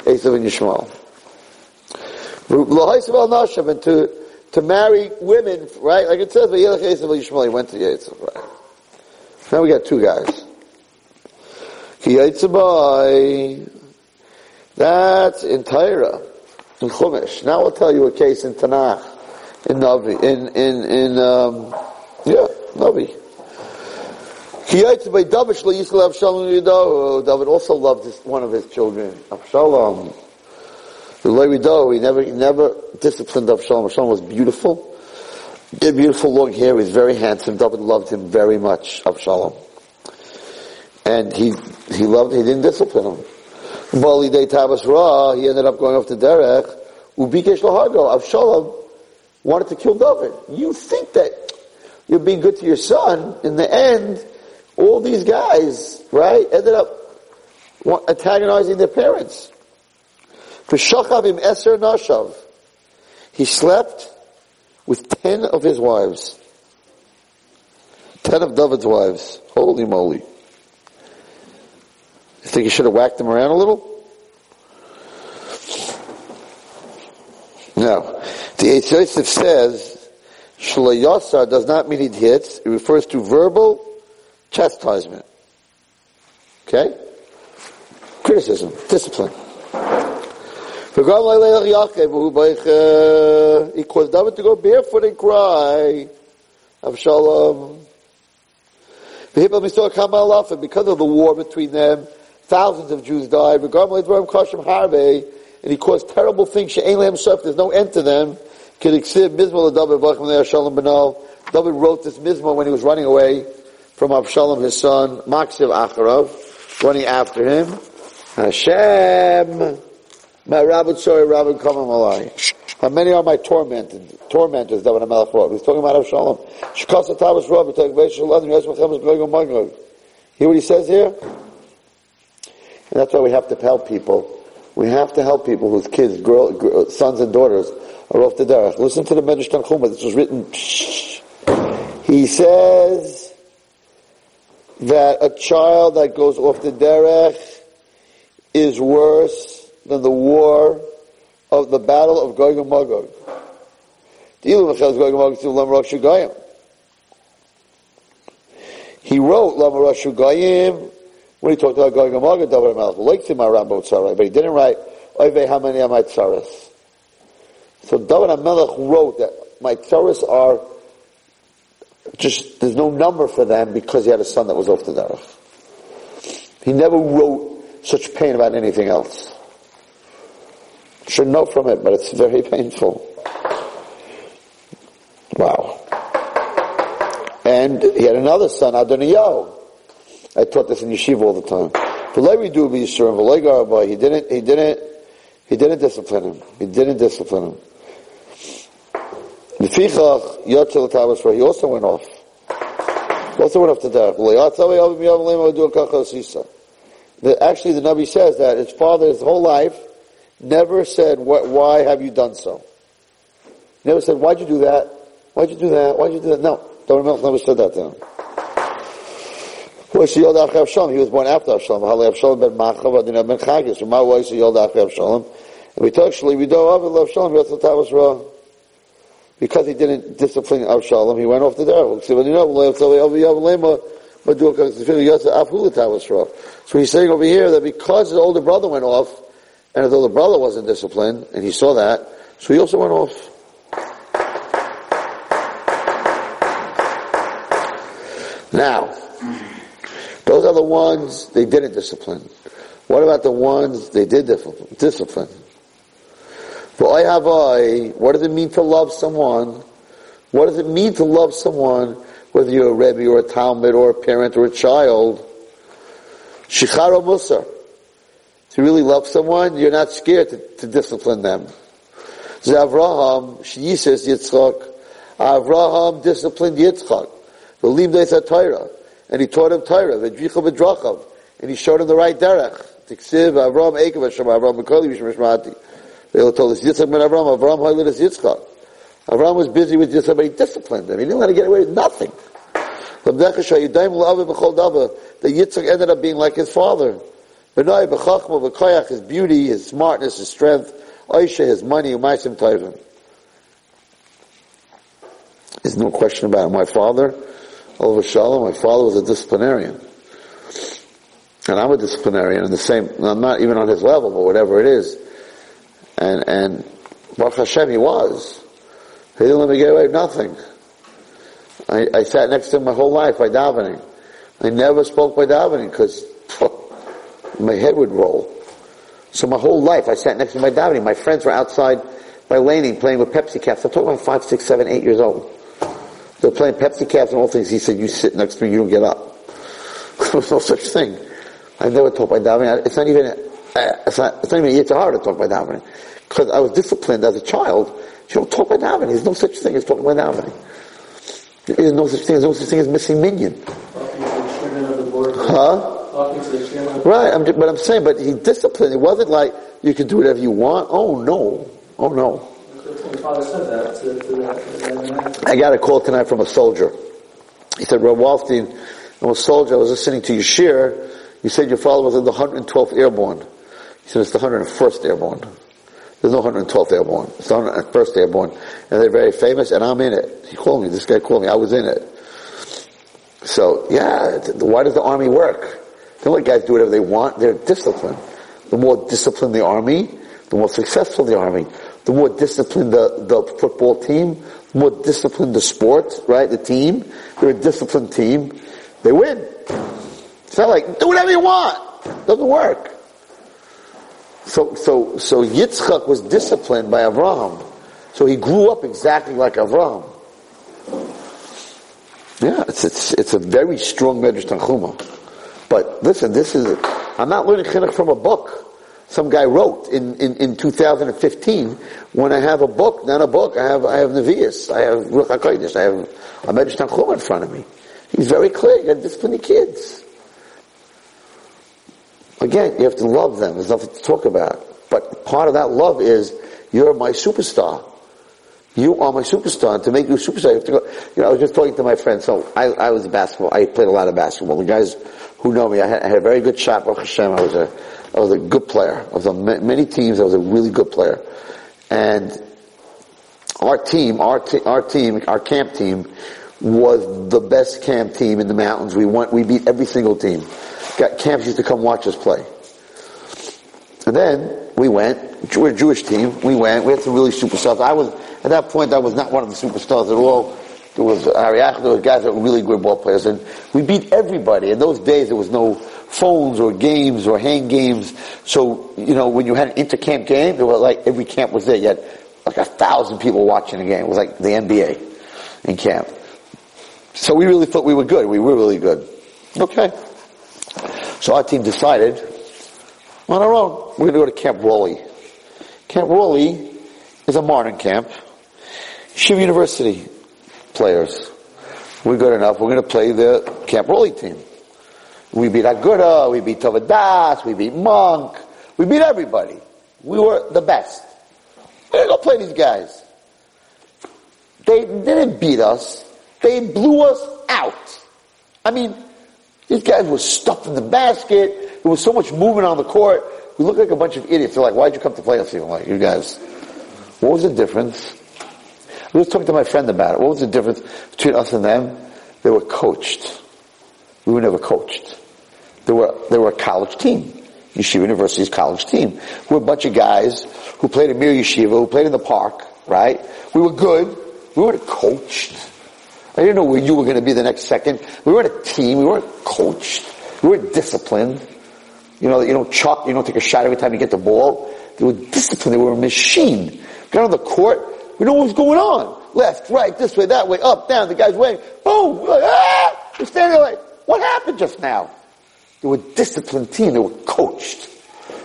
Esav and Yishmael. And to, to marry women, right? Like it says, he went to Esav, right? Now we got two guys. That's in Torah, in Chumash. Now I'll tell you a case in Tanakh, in Navi, in, in, in, um, yeah, Navi. David also loved his, one of his children, Avshalom. He never, he never disciplined Avshalom. Avshalom was beautiful. He had beautiful long hair. He was very handsome. David loved him very much, Avshalom. And he, he loved, he didn't discipline him. Bali Day Tabas Ra, he ended up going off to Derech. Ubikesh Lahago, Avshalom wanted to kill David. You think that you're being good to your son, in the end, all these guys, right, ended up antagonizing their parents. V'shachav im eser nashav. He slept with ten of his wives. Ten of David's wives. Holy moly. You think he should have whacked them around a little? No. The Eitz Yosef says, Shlayasar does not mean he hits. It refers to verbal chastisement. Okay? Criticism, discipline. He caused David to go barefoot and cry. Avshalom. Because of the war between them, thousands of Jews died. And he caused terrible things. There's no end to them. David wrote this mizmor when he was running away from Avshalom, his son, Maksiv Acharov, running after him. Hashem, my Rabbit sorry, Rabbit Kamam Alai. How many are my tormented, tormentors that when Melech wrote? He's talking about Avshalom. Hear what he says here? And that's why we have to help people. We have to help people whose kids, girl, girl, sons and daughters are off the derech. Listen to the Medrash Tanchuma. This was written. He says, that a child that goes off the derech is worse than the war of the battle of Gog and Magog. He wrote, Lama Rashu when he talked about Gog and Magog, Davar Malach, like to my Rambo Tzarai, but he didn't write, Oive Hamani Amai Tzaras. So David Melech wrote that my tzaras are just, there's no number for them because he had a son that was off the derech. He never wrote such pain about anything else. should know from it, but it's very painful. Wow. And he had another son, Adoniyahu. I taught this in yeshiva all the time. He didn't, he didn't, he didn't discipline him. He didn't discipline him. The he also went off. Also went off to death. Actually, the Nabi says that his father, his whole life, never said, why have you done so? Never said, why'd you do that? Why'd you do that? Why'd you do that? No. David never said that to him. He was born after Avshalom. Hale Avshalom ben Machav, Adin ben Chagis. My wife was Yod after Avshalom. And we talk Shli, we do have Avshalom, Yotzat Tavas Ra. Because he didn't discipline Avshalom, he went off the derech. So he's saying over here that because his older brother went off, and his older brother wasn't disciplined, and he saw that, so he also went off. Now, those are the ones they didn't discipline. What about the ones they did discipline? For I have I, what does it mean to love someone? What does it mean to love someone, whether you're a Rebbe or a Talmid or a parent or a child? Shicharo Musar. To really love someone, you're not scared to, to discipline them. Avraham, says Yitzchak, Avraham disciplined Yitzchak. V'lim deis Torah, and he taught him Torah. V'dricha v'drachav, and he showed him the right derech. Tiksiv Avram Eikav Hashem Avram Mekoli V'shem Shmati. They told us Yitzchak ben Avram. Avram Hoylet is Yitzchak. Avram was busy with Yitzchak, but he disciplined him. He didn't let him get away with nothing. The Yitzchak ended up being like his father. Benai b'chachma b'koyach, his beauty, his smartness, his strength. Oisha, his money, u'maisim toivim. There's no question about it. My father, over Shalom, my father was a disciplinarian. And I'm a disciplinarian in the same, I'm not even on his level, but whatever it is. And, and Baruch Hashem, he was. He didn't let me get away with nothing. I, I sat next to him my whole life by davening. I never spoke by davening because my head would roll. So my whole life I sat next to my davening. My friends were outside by laning playing with Pepsi caps. I'm talking about five, six, seven, eight years old. They're playing Pepsi caps and all things. He said, you sit next to me, you don't get up. There's no such thing. I never talk by davening. It's not even, it's not, it's not even, hard to talk by davening. Because I was disciplined as a child. You don't talk by davening. There's no such thing as talking by davening. There's no such thing, there's no such thing as missing minyan. Huh? Right, I'm, but I'm saying, but he disciplined. It wasn't like you can do whatever you want. Oh no. Oh no. I got a call tonight from a soldier. He said, Rav Wallerstein, I'm a soldier, I was listening to your Shiur. You said your father was in the 112th Airborne. He said, it's the 101st Airborne. There's no 112th Airborne. It's the 101st Airborne. And they're very famous, and I'm in it. He called me, this guy called me, I was in it. So, yeah, why does the Army work? Don't let guys do whatever they want. They're disciplined. The more disciplined the Army, the more successful the Army the more disciplined the, the football team, the more disciplined the sport, right? The team. They're a disciplined team. They win. It's not like, do whatever you want. It doesn't work. So, so, so Yitzchak was disciplined by Avraham. So he grew up exactly like Avraham. Yeah, it's, it's, it's a very strong Medrash Tanchuma. But listen, this is, I'm not learning chinuch from a book some guy wrote in, in, in 2015, when I have a book, not a book, I have, I have Nevi'us, I have Ruach HaKodesh, I have a Medrash Tanchum in front of me. He's very clear, you got discipline kids. Again, you have to love them, there's nothing to talk about. But part of that love is, you're my superstar. You are my superstar. To make you a superstar, you have to go. You know, I was just talking to my friend. So I, I was a basketball. I played a lot of basketball. The guys who know me, I had, I had a very good shot. Baruch Hashem. I was a I was a good player. I was on many teams. I was a really good player. And our team, our, te- our team, our camp team was the best camp team in the mountains. We went, we beat every single team. Got camps used to come watch us play. And then we went, we're a Jewish team, we went, we had some really superstars. I was, at that point I was not one of the superstars at all. There was Ariach, there was guys that were really good ball players, and we beat everybody. In those days there was no phones or games or hand games. So, you know, when you had an intercamp game, there were like, every camp was there. You had like a thousand people watching the game. It was like the NBA in camp. So we really thought we were good. We were really good. Okay. So our team decided, on our own, we're going to go to Camp Raleigh. Camp Raleigh is a modern camp. Shiva University players. We're good enough. We're going to play the Camp Raleigh team. We beat Aguda, we beat Tovadas, we beat Monk, we beat everybody. We were the best. We're going go play these guys. They didn't beat us. They blew us out. I mean, these guys were stuffed in the basket. There was so much movement on the court. We looked like a bunch of idiots. They're like, why'd you come to play us? I'm like, you guys, what was the difference? I was talking to my friend about it. What was the difference between us and them? They were coached. We were never coached. They were, they were a college team. Yeshiva University's college team. We're a bunch of guys who played in Mir Yeshiva, who played in the park, right? We were good. We weren't coached. I didn't know where you were going to be the next second. We weren't a team. We weren't coached. We weren't disciplined. You know, you don't chuck, you don't take a shot every time you get the ball. They were disciplined. They were a machine. Got on the court. We know what was going on. Left, right, this way, that way, up, down. The guy's waiting. Boom! We're ah! We're standing there like, what happened just now? They were disciplined team. They were coached.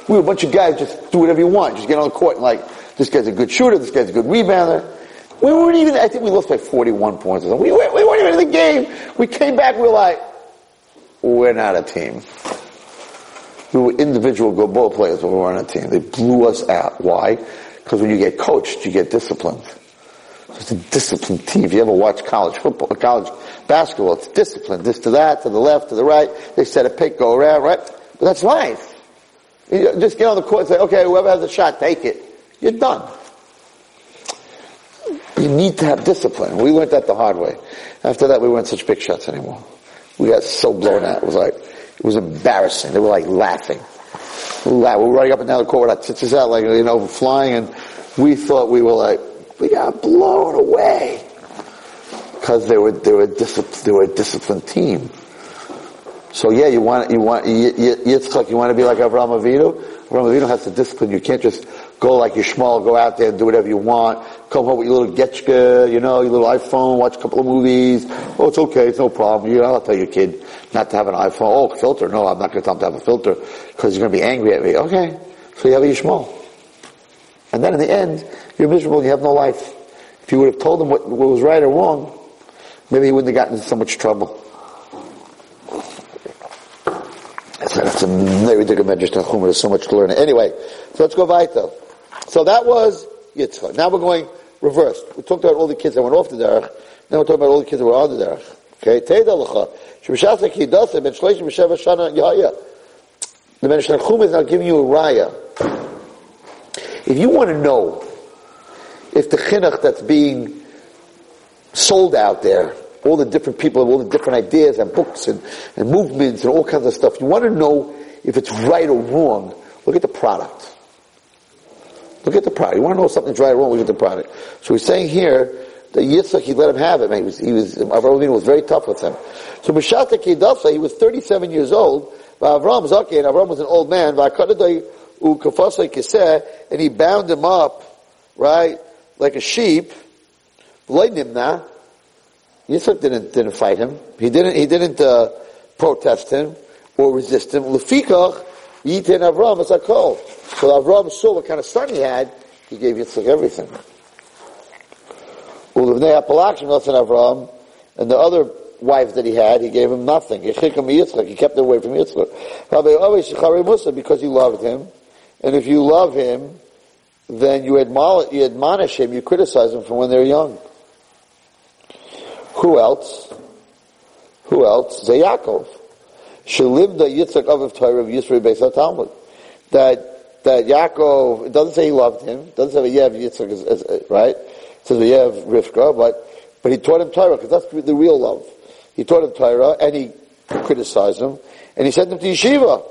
We were a bunch of guys just do whatever you want. Just get on the court and like, this guy's a good shooter, this guy's a good rebounder. We weren't even, I think we lost by 41 points or something. We, we weren't even in the game. We came back, we were like, we're not a team. We were individual go ball players, but we weren't a team. They blew us out. Why? Because when you get coached, you get disciplined. So it's a disciplined team. If you ever watch college football, college basketball, it's discipline. This to that, to the left, to the right. They set a pick, go around, right? But that's life. You just get on the court and say, okay, whoever has a shot, take it. You're done. You need to have discipline. We learned that the hard way. After that, we weren't such big shots anymore. We got so blown out. It was like, it was embarrassing. They were like laughing. We were running up and down the court with our tits out like, you know, flying and we thought we were like, we got blown away. Because they were, they were, disciplined, they were a disciplined team. So yeah, you want, you want, Yitzchak, you want to be like Avraham Avinu? Avraham Avinu has to discipline. You can't just go like your small, go out there and do whatever you want. Come home with your little getchka, you know, your little iPhone, watch a couple of movies. Oh, it's okay, it's no problem. You know, I'll tell your kid not to have an iPhone. Oh, filter. No, I'm not going to tell him to have a filter because he's going to be angry at me. Okay. So you have a Yishmael. And then in the end, you're miserable and you have no life. If you would have told him what, what was right or wrong, maybe he wouldn't have gotten into so much trouble. So that's a very big medrash Tanchum. There's so much to learn. Anyway, so let's go weiter. So that was Yitzchak. Now we're going reversed. We talked about all the kids that went off the derech. Now we're talking about all the kids that were on the derech. Okay, Teda L'cha. Shemishasa Kidasa Ben B'Sheva Shana. The Medrash Tanchum is now giving you a raya. If you want to know if the chinuch that's being sold out there all the different people all the different ideas and books and, and movements and all kinds of stuff. You want to know if it's right or wrong, look at the product. Look at the product. You want to know if something's right or wrong, look at the product. So he's saying here that Yitzchak, he let him have it. Man. He was, he was, Avraham was very tough with him. So Mishata Kedasa, he was 37 years old. Avram Zaki, and Avram was an old man. And he bound him up, right, like a sheep. Nimna, Yitzchak didn't, didn't fight him. He didn't, he didn't, uh, protest him or resist him. Lefikach, Yitin Avram as I call. So Avram saw what kind of son he had, he gave Yitzchak everything. Ulivnei Apalachim, that's Avram, and the other wives that he had, he gave him nothing. He kept away from Yitzchak. Because he loved him. And if you love him, then you admonish him, you criticize him from when they're young. Who else? Who else? Zayakov. Shalibda Yitzchak Aviv Torah of Yisrael Beis Talmud. That, that Yaakov, it doesn't say he loved him, it doesn't say Yev Yitzchak is, is, right? It says Yev Rivka, but, but he taught him Torah, because that's the real love. He taught him Torah, and he criticized him, and he sent him to yeshiva.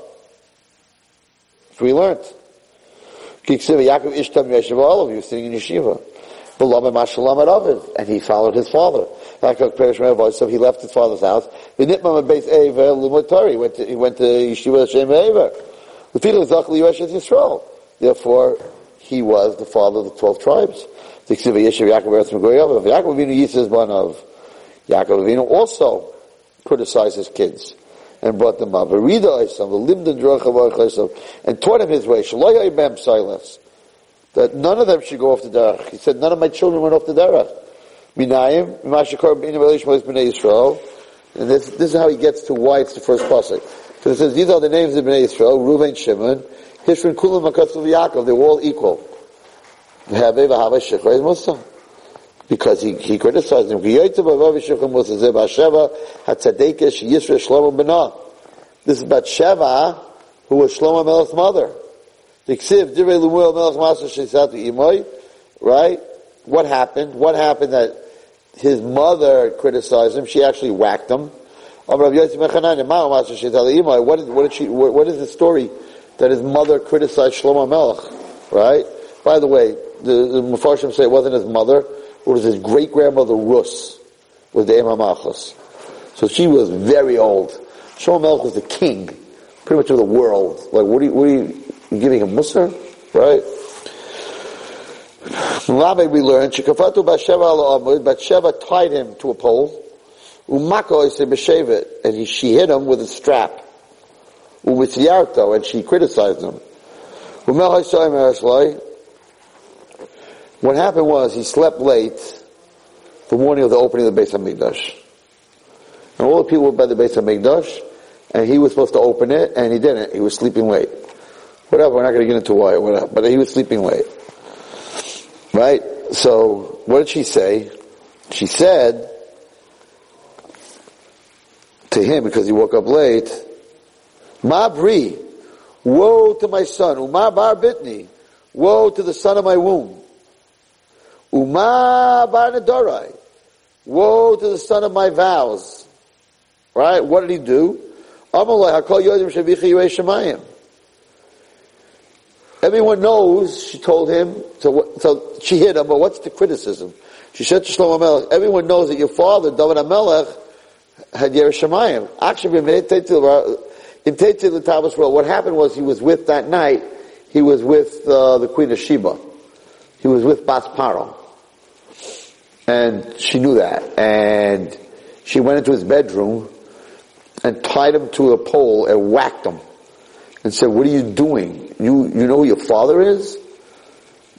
So we learned. Kikseva Yaakov Ishtam Yeshiva, all of you sitting in yeshiva. And he followed his father. So he left his father's house. He went to, he went to Yeshiva Shem Ever. Therefore, he was the father of the twelve tribes. The Yaakov Avinu one of Yaakov also criticized his kids and brought them up. And taught him his way. That none of them should go off the derech. He said, none of my children went off the derech. Minayim, and this, this is how he gets to why it's the first pasuk. So it says, these are the names of Bnei Yisrael, Reuven, Shimon, Hishron, Kulam, Makatsu, Yaakov. They're all equal. Because he, he criticized him. This is about Bathsheba, who was Shlomo Melech's mother. Right? What happened? What happened that his mother criticized him? She actually whacked him. What is, the story that his mother criticized Shlomo Melech? Right? By the way, the, the Mepharshim say it wasn't his mother, it was his great grandmother Rus, was the Imam Achos. So she was very old. Shlomo Melech was the king, pretty much of the world. Like, what are you, what are you, you giving him Musar? Right? Rabbi we learned, Shekafatu Basheva al Amud, Bathsheba tied him to a pole, Umako Beshevet, and he, she hit him with a strap. Umitziyarto, and she criticized him. What happened was he slept late the morning of the opening of the Beis HaMikdash. And all the people were by the Beis HaMikdash, and he was supposed to open it, and he didn't. He was sleeping late. Whatever, we're not going to get into why, whatever, but he was sleeping late. Right? So, what did she say? She said to him, because he woke up late, Mabri, woe to my son, Umar bar bitni, woe to the son of my womb. Uma bar nadorai, woe to the son of my vows. Right? What did he do? Amalai. Everyone knows, she told him, so, so she hit him, but what's the criticism? She said to Shlomo Melech, everyone knows that your father, David HaMelech, had Yerushalayim. Actually, in the Tavis world, what happened was he was with that night, he was with uh, the Queen of Sheba. He was with Bas Paro. And she knew that. And she went into his bedroom and tied him to a pole and whacked him and said, what are you doing? You, you know who your father is?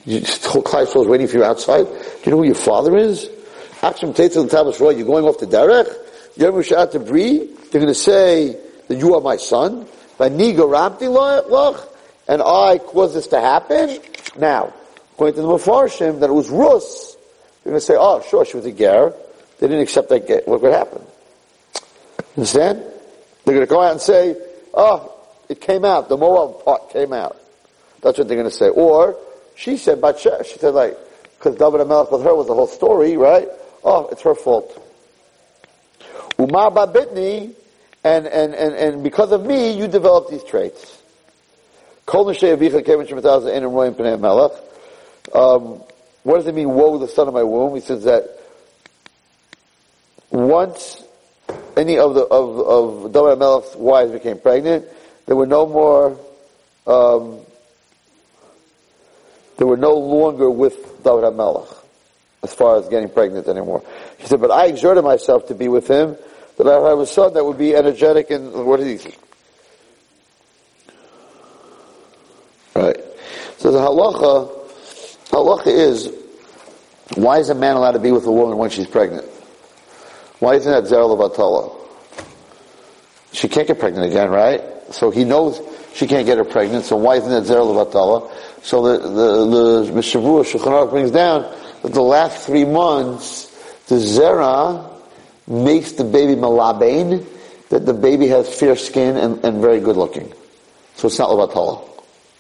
You, Klai was waiting for you outside. Do you know who your father is? Akshem Tetzah Tavis Roy, you're going off the derech? You're to breathe? They're going to say that you are my son. And I caused this to happen. Now, according to the Mepharshim, that it was Rus. They're going to say, oh, sure, she was a ger. They didn't accept that ger. What would happen? Understand? They're going to go out and say, oh, it came out. The Moab part came out. That's what they're going to say. Or she said, Batshe, she said like, because David and Melech with her was the whole story, right? Oh, it's her fault. Umar Babitni, and, and, and, and because of me, you developed these traits. Um, what does it mean, woe the son of my womb? He says that once any of the, of, of David Melech's wives became pregnant, there were no more, um, they were no longer with David HaMelech as far as getting pregnant anymore. He said, but I exerted myself to be with him, that I have a son that would be energetic and, what is he? Right. So the halacha, halacha is, why is a man allowed to be with a woman when she's pregnant? Why isn't that Zer Levatala? She can't get pregnant again, right? So he knows she can't get her pregnant, so why isn't it Zer Levatala? So the, the, the Mishavua Shulchan brings down that the last three months, the Zera makes the baby malabain, that the baby has fair skin and, and very good looking. So it's not Levatala.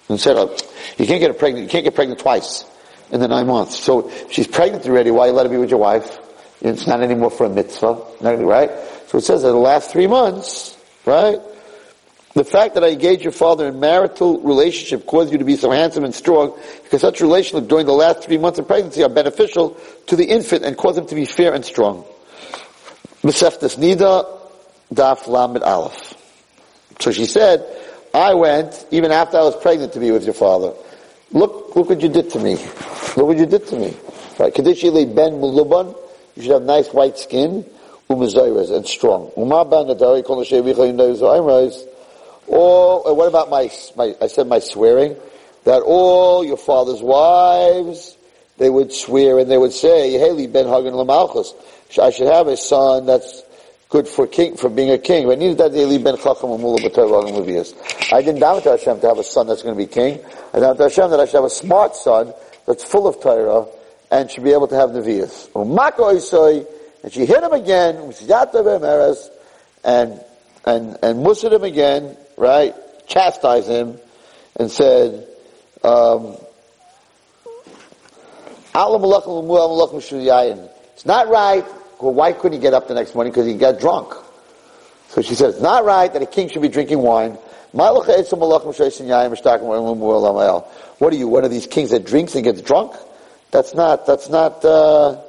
Instead of, oh, you can't get pregnant, you can't get pregnant twice in the nine months. So she's pregnant already, why you let her be with your wife? It's not anymore for a mitzvah, right? So it says that the last three months, right? The fact that I engaged your father in marital relationship caused you to be so handsome and strong because such relationship during the last three months of pregnancy are beneficial to the infant and cause him to be fair and strong. Maseches Nida, Daf Lamed Aleph. So she said, I went, even after I was pregnant, to be with your father. Look, look what you did to me. Look what you did to me. Right? Kadishili ben muluban, you should have nice white skin, umazayras, and strong. Umaban Umar ban nadari kol or what about my, my, I said my swearing? That all your father's wives, they would swear and they would say, Haley ben Hagan Lamalchus. I should have a son that's good for king, for being a king. I didn't doubt to Hashem to have a son that's going to be king. I doubt to Hashem that I should have a smart son that's full of Torah and should be able to have Nevi'as. And she hit him again, and, and, and mussed him again, right, chastised him and said, um, it's not right. Well, why couldn't he get up the next morning? Because he got drunk. So she says, it's not right that a king should be drinking wine. What are you, one of these kings that drinks and gets drunk? That's not, that's not, uh,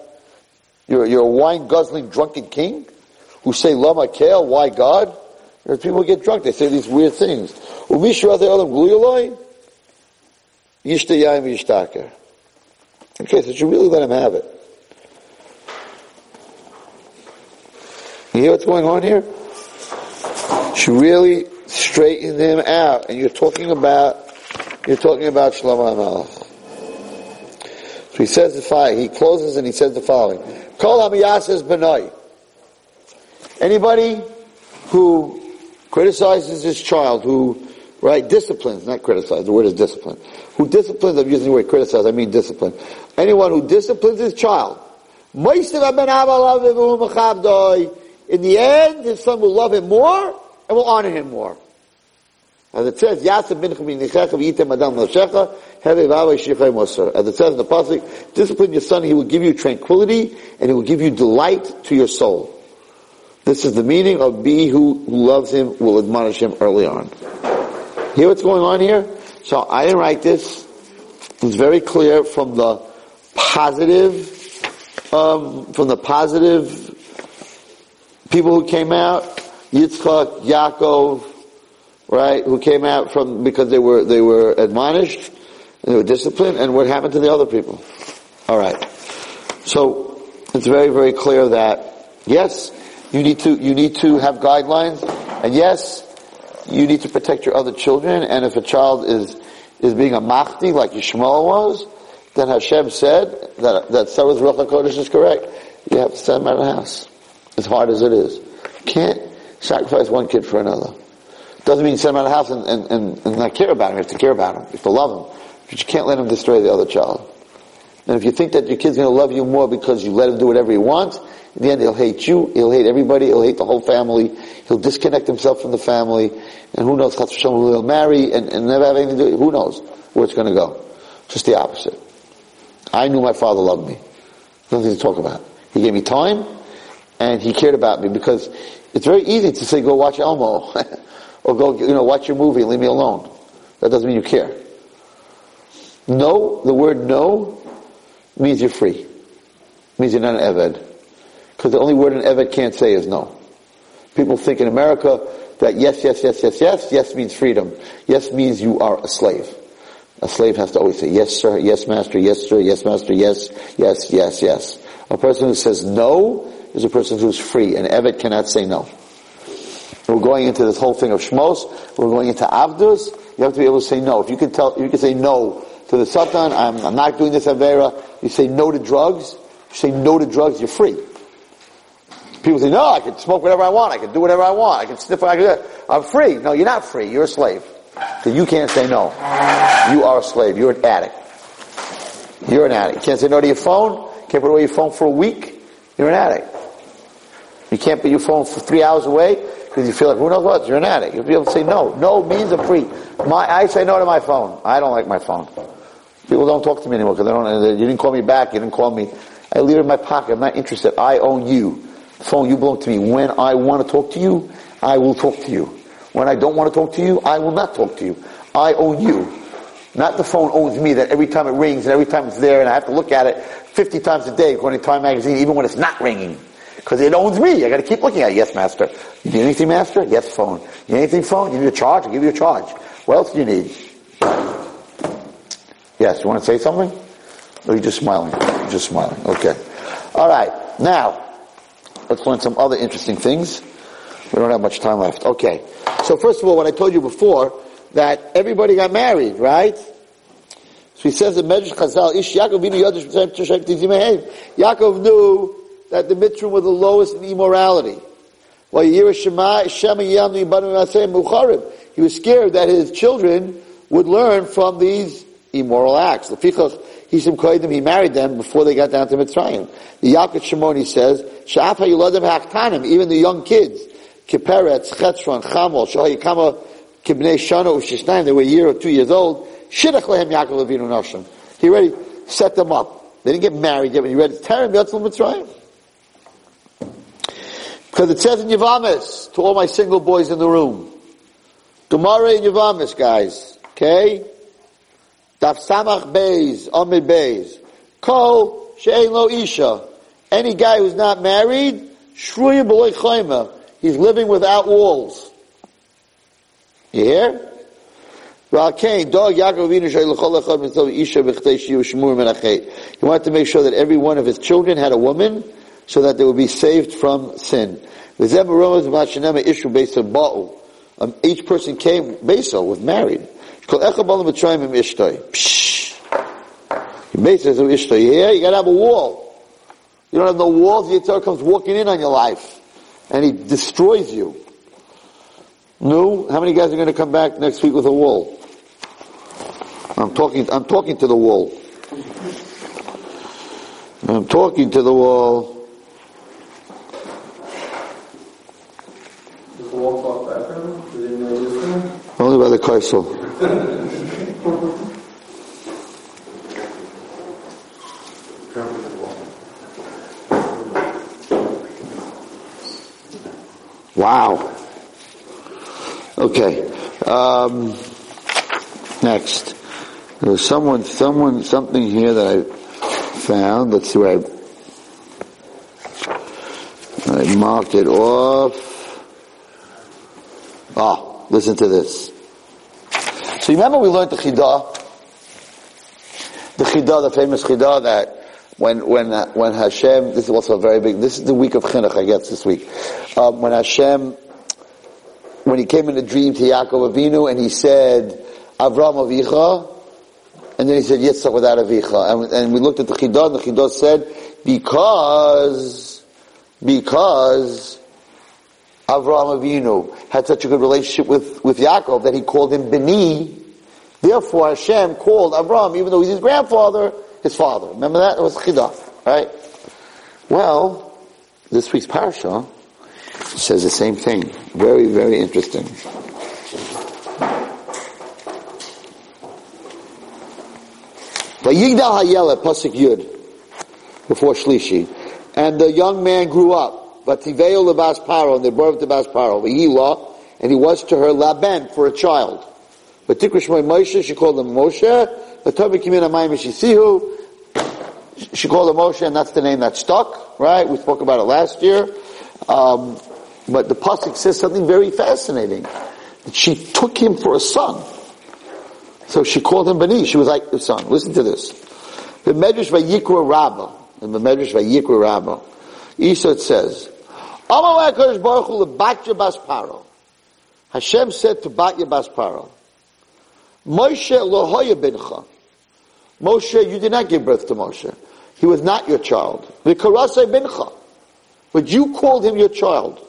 you're, you're a wine guzzling drunken king who say, Lama Kale, why God? There's people get drunk. They say these weird things. Okay, so you really let him have it. You hear what's going on here? She really straightened him out, and you're talking about you're talking about Shlomo HaMelech. So he says the following. He closes and he says the following: Kol Hamiyasas Benoi. Anybody who criticizes his child, who, right, disciplines, not criticize, the word is discipline, who disciplines, I'm using the word criticize, I mean discipline. Anyone who disciplines his child, in the end, his son will love him more and will honor him more. As it says, Yasab bin Adam As it says in the Pasuk, discipline your son, he will give you tranquility and he will give you delight to your soul. This is the meaning of be who, loves him will admonish him early on. Hear what's going on here? So I didn't write this. It's very clear from the positive, um, from the positive people who came out, Yitzchak, Yaakov, right, who came out from, because they were, they were admonished, and they were disciplined, and what happened to the other people. Alright. So, it's very, very clear that, yes, you need to, you need to have guidelines. And yes, you need to protect your other children. And if a child is, is being a machti like Yishmael was, then Hashem said that, that Sarah's Ruach HaKodesh is correct. You have to send him out of the house. As hard as it is. Can't sacrifice one kid for another. Doesn't mean send him out of the house and, and, and, and not care about him. You have to care about him. You have to love him. But you can't let him destroy the other child. And if you think that your kid's going to love you more because you let him do whatever he wants, in the end, he'll hate you, he'll hate everybody, he'll hate the whole family, he'll disconnect himself from the family, and who knows, who he'll marry and, and never have anything to do, who knows where it's gonna go. Just the opposite. I knew my father loved me. Nothing to talk about. He gave me time, and he cared about me because it's very easy to say, go watch Elmo, or go, you know, watch your movie and leave me alone. That doesn't mean you care. No, the word no means you're free. It means you're not an Eved. Because the only word an Eved can't say is no. People think in America that yes, yes, yes, yes, yes, yes means freedom. Yes means you are a slave. A slave has to always say yes, sir, yes, master, yes, sir, yes, master, yes, yes, yes, yes. A person who says no is a person who's free. An Eved cannot say no. We're going into this whole thing of Shmos. We're going into Avdus. You have to be able to say no. If you can tell, you can say no to the Satan, I'm, I'm not doing this Avera. You say no to drugs. You say no to drugs, you're free. People say, no, I can smoke whatever I want. I can do whatever I want. I can sniff what I can do. I'm free. No, you're not free. You're a slave. So you can't say no. You are a slave. You're an addict. You're an addict. You can't say no to your phone. Can't put away your phone for a week. You're an addict. You can't put your phone for three hours away because you feel like who knows what. You're an addict. You'll be able to say no. No means I'm free. My, I say no to my phone. I don't like my phone. People don't talk to me anymore because they don't. You didn't call me back. You didn't call me. I leave it in my pocket. I'm not interested. I own you phone, you belong to me. When I want to talk to you, I will talk to you. When I don't want to talk to you, I will not talk to you. I own you. Not the phone owns me that every time it rings and every time it's there and I have to look at it 50 times a day according to Time Magazine, even when it's not ringing. Because it owns me. I gotta keep looking at it. Yes, master. You need anything, master? Yes, phone. You need anything, phone? You need a charge? I'll give you a charge. What else do you need? Yes, you want to say something? Oh, or are you just smiling? You're just smiling. Okay. Alright. Now, let's learn some other interesting things. We don't have much time left. Okay. So first of all, what I told you before, that everybody got married, right? So he says in Medrash Chazal, Ish Yaakov Yaakov knew that the Mitzrim were the lowest in immorality. He was scared that his children would learn from these immoral acts. He married them before they got down to Mitzrayim. The Yalkut Shimoni says, even the young kids, Kiperetz, Chetzron, Chamol, Shahayikama, Kibnei Shana, Ushishnaim, they were a year or two years old, Shidach Lehem Yaakov Avinu Nashim. He already set them up. They didn't get married yet, but he read Terem Yotzal Mitzrayim. Because it says in Yavamis, to all my single boys in the room, Gemara in Yavamis, guys, okay? Daf Samach Beis, Amid Beis. Kol She'en Lo Isha. Any guy who's not married, Shruyim B'loi Chayma. He's living without walls. You hear? He wanted to make sure that every one of his children had a woman so that they would be saved from sin. Um, each person came, Beso, was married. Yeah, you gotta have a wall. You don't have no walls, the Yitzhak comes walking in on your life. And he destroys you. No? How many guys are gonna come back next week with a wall? I'm talking, I'm talking to the wall. I'm talking to the wall. Only by the Kaisel. Wow. Okay. Um, next. There's someone, someone, something here that I found. Let's see where I, I marked it off. Oh, listen to this. So remember we learned the Chidah? The Chidah, the famous Chidah that when, when, uh, when Hashem, this is also a very big, this is the week of Chinuch, I guess, this week. Um, when Hashem, when he came in a dream to Yaakov Avinu and he said, Avram Avicha, and then he said, Yitzchak without Avicha. And, and we looked at the Chidah, and the Chidah said, because, because Avraham Avinu had such a good relationship with, with Yaakov that he called him Beni. Therefore Hashem called Avraham, even though he's his grandfather, his father. Remember that? It was Chidah, right? Well, this week's parasha says the same thing. Very, very interesting. Vayigdal Hayela, Pasuk Yud, before Shlishi. And the young man grew up. Vativeo lebas paro, and they brought to bas paro. And he was to her laben for a child. But Tikrishmoy Moshe, she called him Moshe. But V'tobi kimin amayim shisihu, she called him Moshe, and that's the name that stuck, right? We spoke about it last year. Um, but the pasuk says something very fascinating. She took him for a son. So she called him Bani. She was like the son. Listen to this. The Medrash Vayikra Rabbah. In the Medrash Vayikra Rabbah. Isa says, Hashem said to Batya Bas Paro, Moshe lohoya bincha. Moshe, you did not give birth to Moshe. He was not your child. V'karasei bincha. But you called him your child.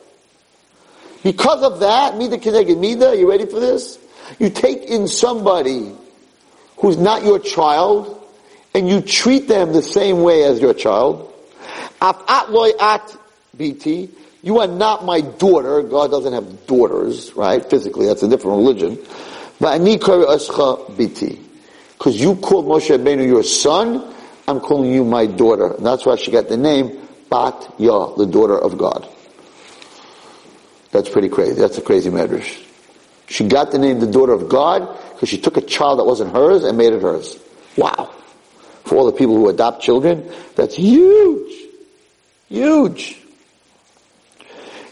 Because of that, Mida Keneged Mida, you ready for this? You take in somebody who's not your child, and you treat them the same way as your child. At BT, you are not my daughter. God doesn't have daughters, right? Physically, that's a different religion. Because you called Moshe Rabbeinu your son, I'm calling you my daughter. And that's why she got the name Bat Yah, the daughter of God. That's pretty crazy. That's a crazy medrash. She got the name the daughter of God because she took a child that wasn't hers and made it hers. Wow. For all the people who adopt children, that's huge. Huge.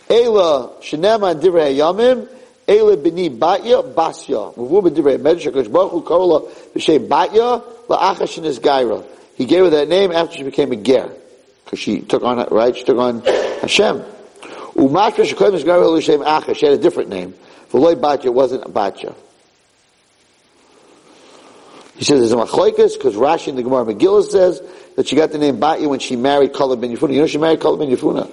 Ela shenema and divrei yamim, Ela bini batya basya. Muvu b'divrei medrash HaKadosh Baruch Hu karola b'shem batya la'achashin is gaira. He gave her that name after she became a ger. Because she took on, right, she took on Hashem. Umatra shekoyim is gaira l'shem achash. She had a different name. V'loi batya wasn't batya. He says there's a machlokes because Rashi in the Gemara Megillah says that she got the name Batya when she married Kaleb ben Yefuna. You know she married Kaleb ben Yefuna.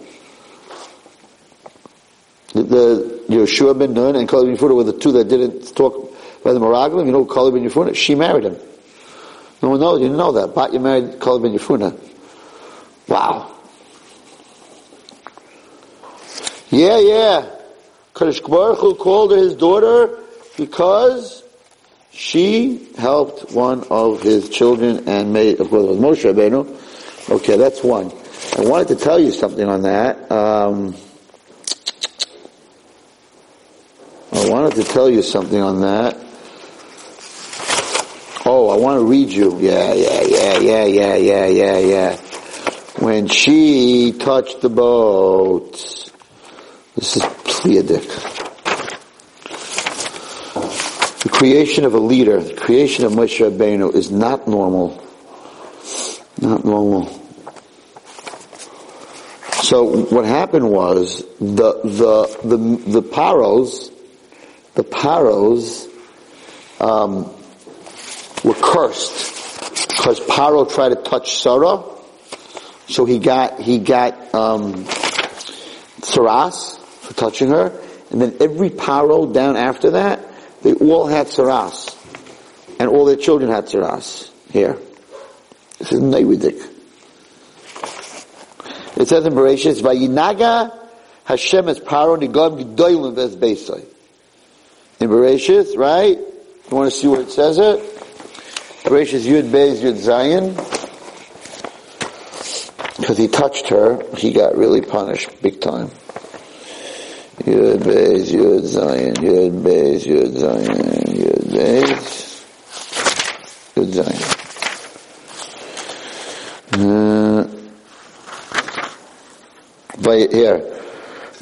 The, the Yeshua ben Nun and Kaleb ben Yefuna were the two that didn't talk by the Meraglim. You know Kaleb ben Yefuna? She married him. No one knows. You didn't know that. Batya married Kaleb ben Yefuna. Wow. Yeah, yeah. Kadosh Baruch Hu called her his daughter because she helped one of his children and made, of course, it was Moshe Rabbeinu. Okay, that's one. I wanted to tell you something on that. Um, I wanted to tell you something on that. Oh, I want to read you. Yeah, yeah, yeah, yeah, yeah, yeah, yeah, yeah. When she touched the boat. This is Pliadik. The creation of a leader, the creation of Moshe Rabbeinu is not normal. Not normal. So what happened was the the the the paros, the paros, um, were cursed because Paro tried to touch Sarah, so he got he got um, Saras for touching her, and then every Paro down after that they all had saras. And all their children had saras. Here. This is Neiwidik. It says in Bereshit, Vayinaga Hashem es paro nigam gedolim ves beisai. In Bereshit, right? You want to see where it says it? Bereshit Yud Beis Yud Zayin. Because he touched her, he got really punished big time. Yud Beis, Yud Zayin, Yud Beis, Yud Zayin, Yud Beis, Yud Zayin. Uh, by here.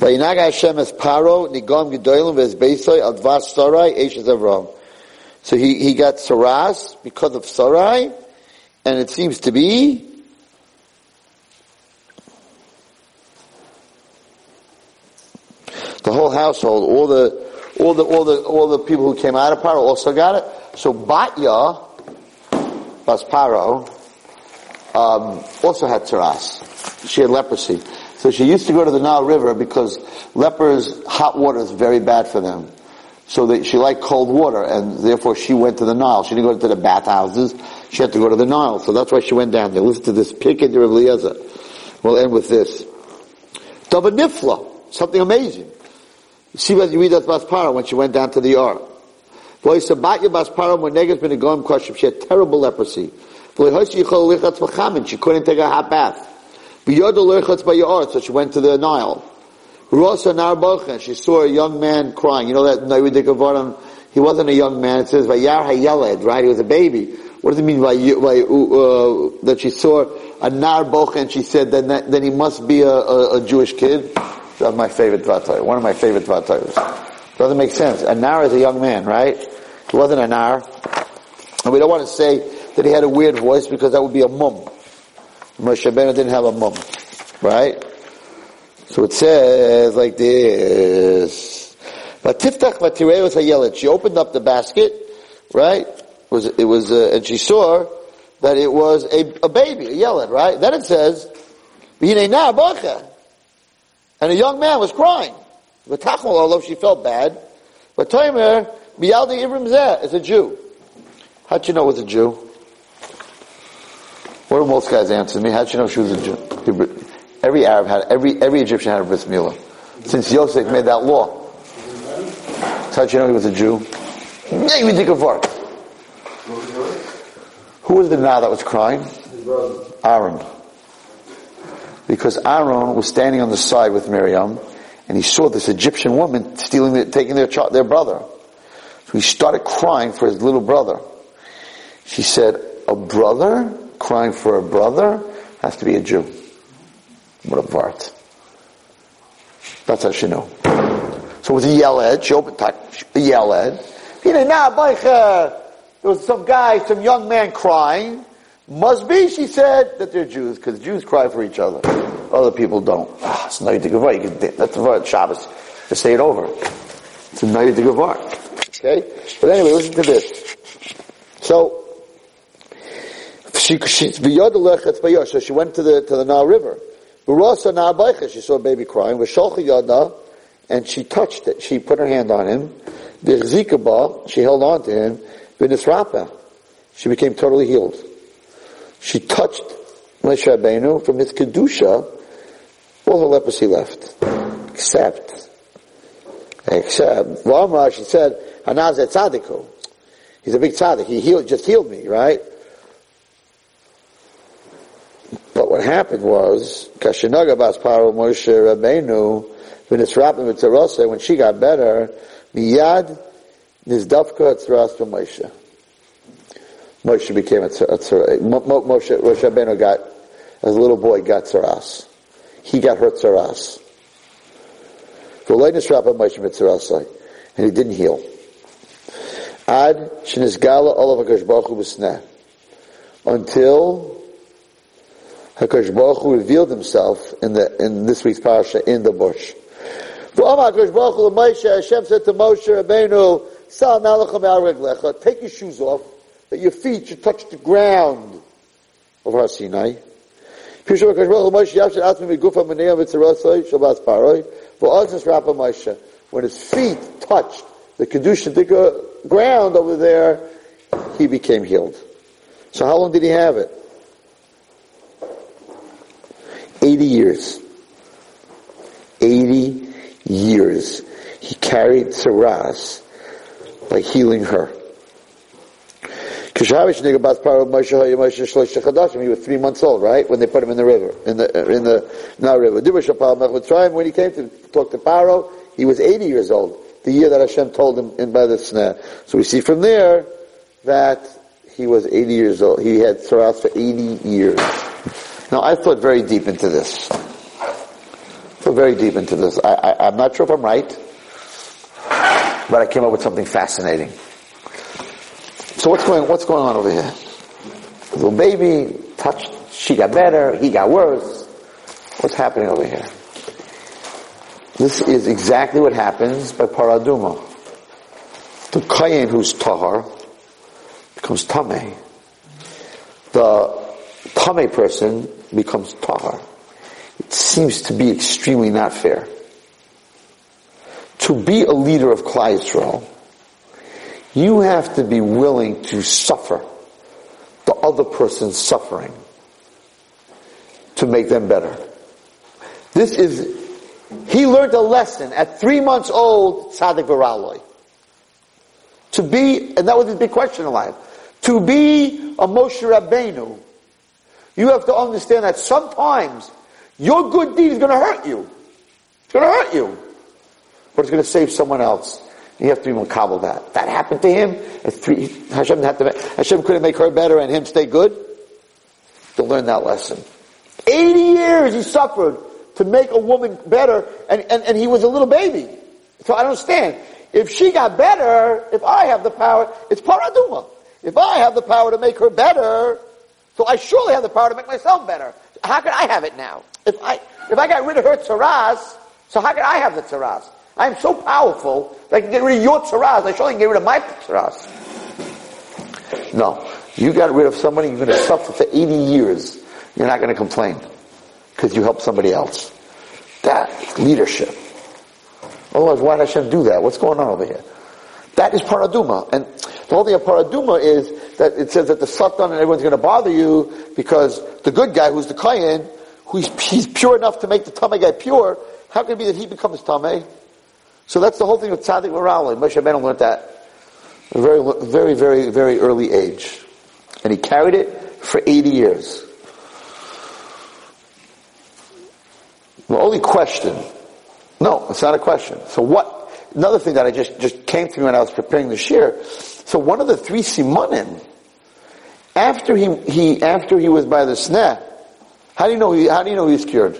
Vayinaga Hashem es paro, nigam gedolim sarai, Avram. So he, he got saras because of sarai, and it seems to be the whole household, all the, all the, all the, all the people who came out of Paro also got it. So Batya, Bas Paro, um, also had tsaras. She had leprosy. So she used to go to the Nile River because lepers, hot water is very bad for them. So she liked cold water and therefore she went to the Nile. She didn't go to the bathhouses. She had to go to the Nile. So that's why she went down there. Listen to this. Pikid Rav Eliezer. We'll end with this. Davanifla. Something amazing. See what you read that Bas Paro when she went down to the Yar. Sabatya Bas Paro when Negas been a Gom Kashim, she had terrible leprosy. She couldn't take a hot bath. So she went to the Nile. Rosa Narbochen, she saw a young man crying. You know that Navidikavaram, he wasn't a young man, it says Vayar Hayeled, right? He was a baby. What does it mean by, by uh, that she saw a Nar and she said that then he must be a, a, a Jewish kid? That's my favorite Dvatayr. One of my favorite Dvatayrs. Doesn't make sense. A Nar is a young man, right? He wasn't a Nar. And we don't want to say that he had a weird voice because that would be a mum. Moshe didn't have a mum. Right? So it says like this. Vatiftach vatireus hayelet. She opened up the basket, right? It was it was uh, and she saw that it was a, a baby, a yeled, right? Then it says, and a young man was crying. But although she felt bad. But Tomer, Miyaldi Ibram Zeh is a Jew. How'd you know it was a Jew? What do most guys answer me? How'd you know she was a Jew? Every Arab had, every, every Egyptian had a bris milah. Since Yosef made that law. How'd you know he was a Jew? Yeah, you think of? Who was the now that was crying? Aaron because Aaron was standing on the side with Miriam, and he saw this Egyptian woman stealing, taking their child, their brother. he started crying for his little brother. She said, a brother crying for a brother has to be a Jew. What a vart. That's how she knew. So it was a yeled. She opened a yeled. There was some guy, some young man crying. Must be, she said, that they're Jews, because Jews cry for each other. Other people don't. Ah, it's not the You can, that's the Shabbos. To say it over. It's a night to of Okay? But anyway, listen to this. So, she, she, so she went to the, to the Nile River. She saw a baby crying. And she touched it. She put her hand on him. She held on to him. She became totally healed. She touched Moshe Rabbeinu from his kedusha. All the leprosy left, except, except. Well, she said, "Hanaz tzaddiku." He's a big tzaddik. He healed, just healed me, right? But what happened was, Kashinaga Bas Paro Moshe Rabbeinu, when she got better, miyad nizdavka from Moshe. Moshe became a tzara. Moshe, Moshe Rabbeinu got, as a little boy, got tzaras. He got hurt tzaras. And he didn't heal. Ad shenizgala olav Until HaKadosh Baruch Hu revealed himself in the, in this week's parasha, in the bush. Hashem said to Moshe Rabbeinu, take your shoes off, that your feet should touch the ground of Har Sinai. When his feet touched the Kedusha ground over there, he became healed. So how long did he have it? 80 years. 80 years. He carried Saras by healing her. He was three months old, right? When they put him in the river, in the, in the Nile River. When he came to talk to Paro, he was 80 years old. The year that Hashem told him in by the sneh. So we see from there that he was 80 years old. He had Saras for 80 years. Now I thought very deep into this. Thought very deep into this. I, I, I'm not sure if I'm right, but I came up with something fascinating. So what's going, what's going on over here? The baby touched, she got better, he got worse. What's happening over here? This is exactly what happens by parah adumah. The kayin who's tahar becomes tame. The tame person becomes tahar. It seems to be extremely not fair. To be a leader of Klal Yisrael, you have to be willing to suffer the other person's suffering to make them better. This is, he learned a lesson at three months old, Tzaddik Varaloi. To be, and that was his big question in life, to be a Moshe Rabbeinu, you have to understand that sometimes your good deed is going to hurt you. It's going to hurt you. But it's going to save someone else. You have to be makabel that. That happened to him. Three, Hashem, had to, Hashem couldn't make her better and him stay good. To learn that lesson. 80 years he suffered to make a woman better and, and, and he was a little baby. So I don't understand. If she got better, if I have the power, it's parah adumah. If I have the power to make her better, so I surely have the power to make myself better. How can I have it now? If I, if I got rid of her tzaras, so how can I have the tzaras? I am so powerful that I can get rid of your tzaras. I surely can get rid of my tzaras. No. You got rid of somebody, you're going to suffer for 80 years. You're not going to complain. Because you helped somebody else. That leadership. Otherwise, why did Hashem do that? What's going on over here? That is parah adumah. And the whole thing of parah adumah is that it says that the satan and everyone's going to bother you because the good guy who's the kayan, who's he's pure enough to make the tamei guy pure, how can it be that he becomes tamei? So that's the whole thing with tzaddik morality. Moshe Rabbeinu learned that at a very, very, very, very early age. And he carried it for 80 years. The only question, no, it's not a question. So what, another thing that I just, just came to me when I was preparing the shiur. So one of the three simanim, after he, he, after he was by the sneh, how do you know he, how do you know he was cured?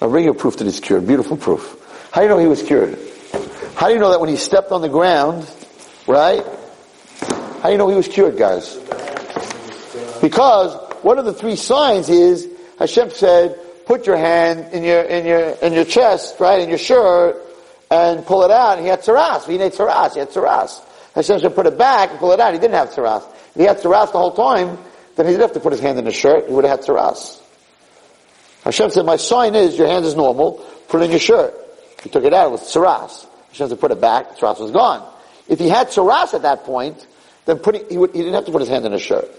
I'll bring you proof that he's cured. Beautiful proof. How do you know he was cured? How do you know that when he stepped on the ground, right? How do you know he was cured, guys? Because one of the three signs is Hashem said, put your hand in your in your in your chest, right, in your shirt, and pull it out. And he had tzaras. He had tzaras. He had tzaras. Hashem said, put it back and pull it out. He didn't have tzaras. If he had tzaras the whole time, then he didn't have to put his hand in his shirt. He would have had tzaras. Hashem said, my sign is your hand is normal. Put it in your shirt. He took it out. It was tzaras. Hashem said, put it back. Tzaras was gone. If he had tzaras at that point, then putting, he, would, he didn't have to put his hand in his shirt.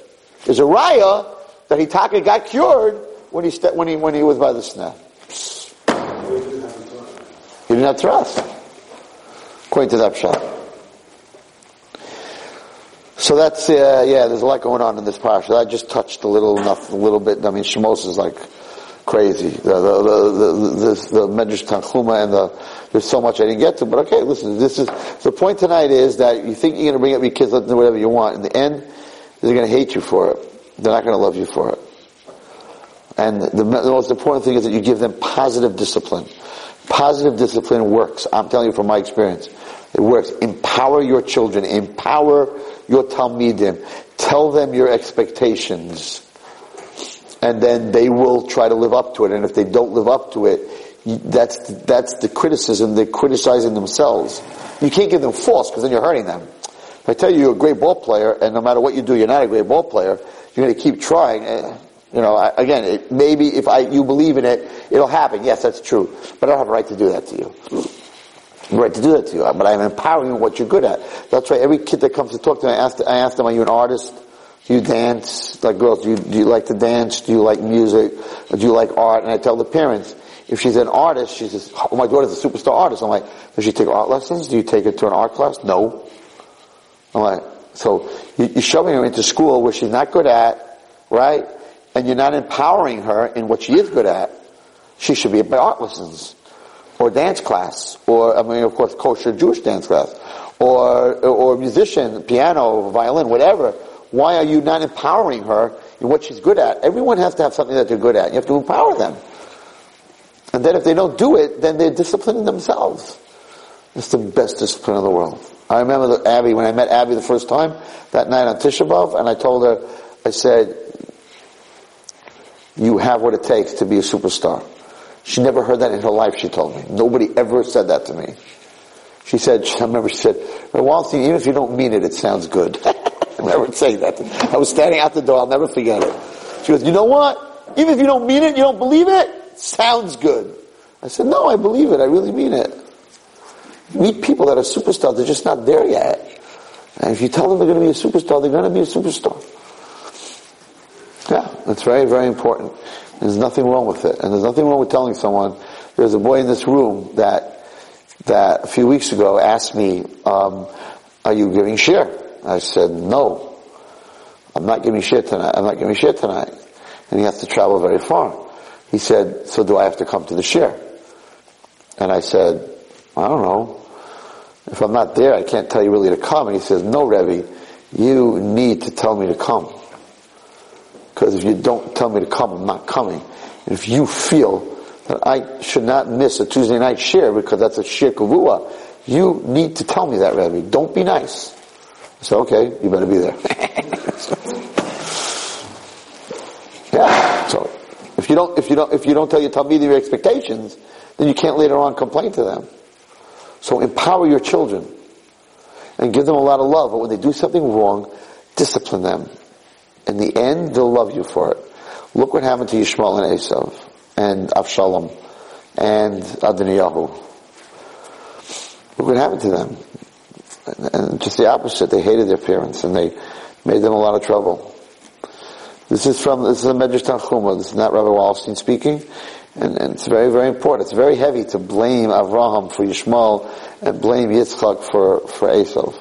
There's a raya that he taka got cured when he, st- when he, when he was by the sneh. He didn't have tzaras. According to that shot. So that's uh, yeah. There's a lot going on in this parsha. I just touched a little enough, a little bit. I mean, Shemos is like crazy. The the the the, the, the Medrash Tanchuma and the there's so much I didn't get to. But okay, listen. This is the point tonight is that you think you're going to bring up your kids, let them do whatever you want. In the end, they're going to hate you for it. They're not going to love you for it. And the, the most important thing is that you give them positive discipline. Positive discipline works. I'm telling you from my experience. It works. Empower your children. Empower your Talmidim. Tell them your expectations. And then they will try to live up to it. And if they don't live up to it, that's, that's the criticism. They're criticizing themselves. You can't give them false because then you're hurting them. If I tell you you're a great ball player and no matter what you do, you're not a great ball player, you're going to keep trying. Eh, you know, again, it, maybe if I, you believe in it, it'll happen. Yes, that's true. But I don't have a right to do that to you right to do that to you, but I'm empowering you what you're good at. That's why every kid that comes to talk to me, I ask, I ask them, are you an artist? Do you dance? Like girls, do you, do you like to dance? Do you like music? Or do you like art? And I tell the parents, if she's an artist, she says, oh, my daughter's a superstar artist. I'm like, does she take art lessons? Do you take her to an art class? No. I'm like, so you, you're shoving her into school where she's not good at, right? And you're not empowering her in what she is good at. She should be at art lessons or dance class, or I mean, of course, kosher Jewish dance class, or or musician, piano, violin, whatever. Why are you not empowering her in what she's good at? Everyone has to have something that they're good at. You have to empower them. And then if they don't do it, then they're disciplining themselves. It's the best discipline in the world. I remember that Abby, when I met Abby the first time, that night on Tisha B'Av, and I told her, I said, you have what it takes to be a superstar. She never heard that in her life, she told me. Nobody ever said that to me. She said, I remember she said, Wallerstein, even if you don't mean it, it sounds good. I never say that. I was standing out the door, I'll never forget it. She goes, you know what? Even if you don't mean it, you don't believe it, sounds good. I said, no, I believe it, I really mean it. You meet people that are superstars, they're just not there yet. And if you tell them they're going to be a superstar, they're going to be a superstar. Yeah, that's very, very important. There's nothing wrong with it. And there's nothing wrong with telling someone, there's a boy in this room that, that a few weeks ago asked me, um, are you giving share? I said, no. I'm not giving share tonight. I'm not giving share tonight. And he has to travel very far. He said, so do I have to come to the share? And I said, I don't know. If I'm not there, I can't tell you really to come. And he says, no, Rebbe, you need to tell me to come. Because if you don't tell me to come, I'm not coming. And if you feel that I should not miss a Tuesday night share because that's a shiur kavua, you need to tell me that, Rabbi. Don't be nice. Said, okay, you better be there. yeah. So if you don't, if you don't, if you don't tell your talmid your expectations, then you can't later on complain to them. So empower your children and give them a lot of love. But when they do something wrong, discipline them. In the end, they'll love you for it. Look what happened to Yishmael and Esav, and Avshalom, and Adoniyahu. Look what happened to them. And just the opposite, they hated their parents, and they made them a lot of trouble. This is from, this is a Medrash Tanchuma, this is not Rabbi Wallerstein speaking, and, and, it's very, very important. It's very heavy to blame Avraham for Yishmael and blame Yitzchak for, for Esav.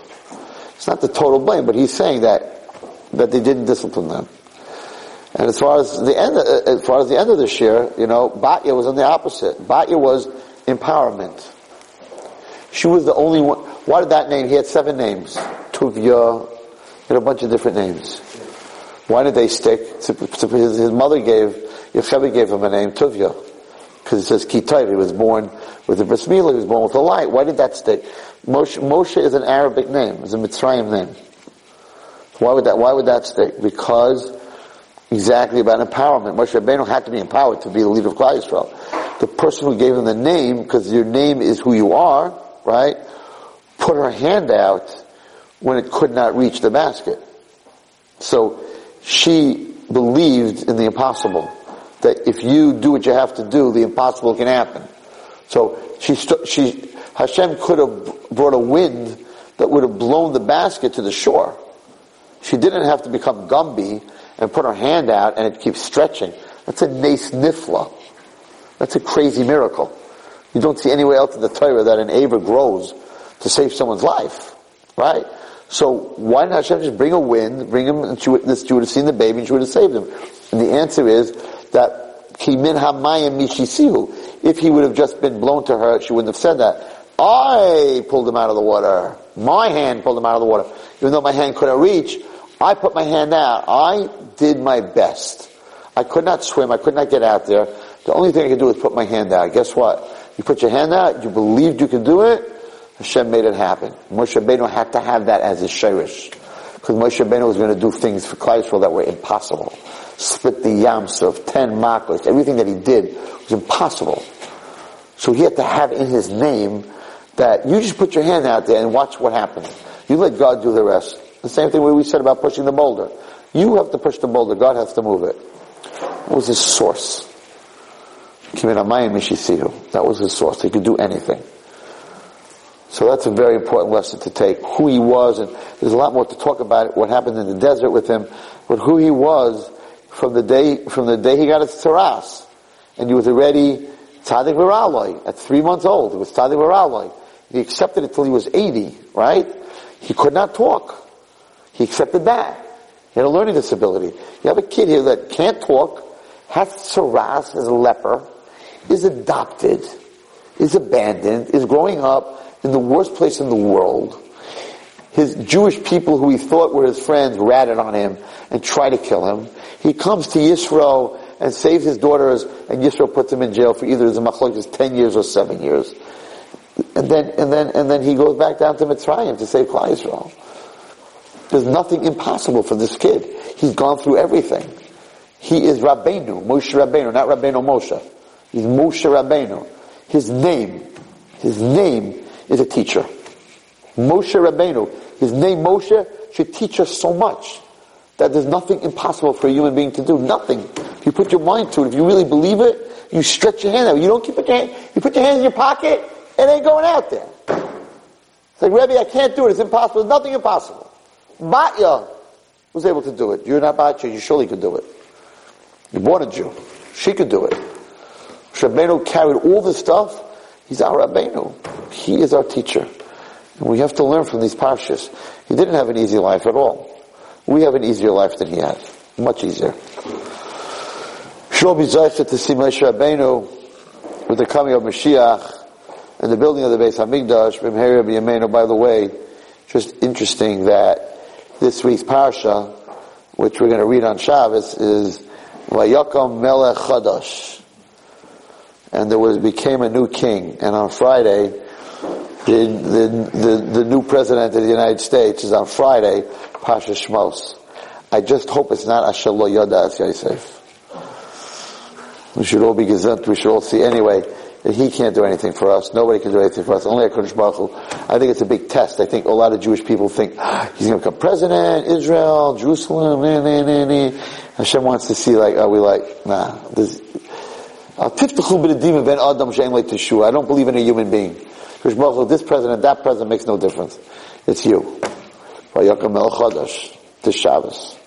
It's not the total blame, but he's saying that that they didn't discipline them. And as far as the end, uh, as far as the end of this year, you know, Batya was on the opposite. Batya was empowerment. She was the only one. Why did that name? He had seven names. Tuvia, had a bunch of different names. Why did they stick? His, mother gave, Yocheved gave him a name, Tuvia. Because it says Kitayv, he was born with the bris he was born with a light. Why did that stick? Moshe, Moshe is an Arabic name, it's a Mitzrayim name. Why would that, why would that stick? Because exactly about empowerment. Moshe Rabbeinu had to be empowered to be the leader of Klal Yisrael. The person who gave him the name, because your name is who you are, right, put her hand out when it could not reach the basket. So she believed in the impossible. That if you do what you have to do, the impossible can happen. So she, she, Hashem could have brought a wind that would have blown the basket to the shore. She didn't have to become Gumby and put her hand out and it keeps stretching. That's a nace nifla. That's a crazy miracle. You don't see anywhere else in the Torah that an Aver grows to save someone's life. Right? So why not Hashem just bring a wind, bring him, and she would, this, she would have seen the baby and she would have saved him. And the answer is that kimin hamayim mishisihu. If he would have just been blown to her, she wouldn't have said that. I pulled him out of the water. My hand pulled him out of the water. Even though my hand couldn't reach, I put my hand out. I did my best. I could not swim. I could not get out there. The only thing I could do was put my hand out. Guess what? You put your hand out, you believed you could do it, Hashem made it happen. Moshe Rabbeinu had to have that as his shirish. Because Moshe Rabbeinu was going to do things for Klal that were impossible. Split the Yamsuf, ten makos, everything that he did was impossible. So he had to have in his name that you just put your hand out there and watch what happens. You let God do the rest. The same thing we said about pushing the boulder. You have to push the boulder, God has to move it. What was his source? That was his source. He could do anything. So that's a very important lesson to take. Who he was, and there's a lot more to talk about it, what happened in the desert with him, but who he was from the day, from the day he got his tzaras. And he was already tzaddik v'raloi. At three months old, he was tzaddik v'raloi. He accepted it till he was 80, right? He could not talk. He accepted that. He had a learning disability. You have a kid here that can't talk, has tzaras, is a leper, is adopted, is abandoned, is growing up in the worst place in the world. His Jewish people who he thought were his friends ratted on him and tried to kill him. He comes to Yisro and saves his daughters and Yisro puts him in jail for either his machlokes 10 years or 7 years. And then, and then, and then he goes back down to Mitzrayim to save Klal Yisrael. There's nothing impossible for this kid. He's gone through everything. He is Rabbeinu, Moshe Rabbeinu, not Rabbeinu Moshe. He's Moshe Rabbeinu. His name, his name is a teacher. Moshe Rabbeinu, his name Moshe should teach us so much that there's nothing impossible for a human being to do. Nothing. If you put your mind to it, if you really believe it, you stretch your hand out. You don't keep your hand, you put your hand in your pocket, it ain't going out there. It's like, Rebbe, I can't do it. It's impossible. There's nothing impossible. Batya was able to do it. You're not Batya, you surely could do it. You're born a Jew. She could do it. Rabbeinu carried all this stuff. He's our Rabbeinu. He is our teacher. And we have to learn from these parshas. He didn't have an easy life at all. We have an easier life than he had. Much easier. Shul be to see Moshe Rabbeinu with the coming of Mashiach and the building of the Beis Hamikdash. By the way, just interesting that this week's parsha, which we're going to read on Shabbos, is Vayakam Melech Chadash and there was became a new king. And on Friday, the, the, the, the new president of the United States is on Friday, Pasha Shmos. I just hope it's not Asher Lo Yoda As Yosef. We should all be gezunt. We should all see anyway that he can't do anything for us. Nobody can do anything for us. Only HaKadosh Baruch Hu. I think it's a big test. I think a lot of Jewish people think ah, he's going to become president, Israel, Jerusalem, nah, nah, nah, nah. Hashem wants to see like, are we like, nah, this, I don't believe in a human being. This president, that president makes no difference. It's you. This Shabbos.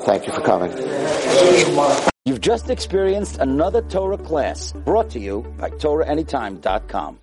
Thank you for coming. You've just experienced another Torah class brought to you by TorahAnytime.com.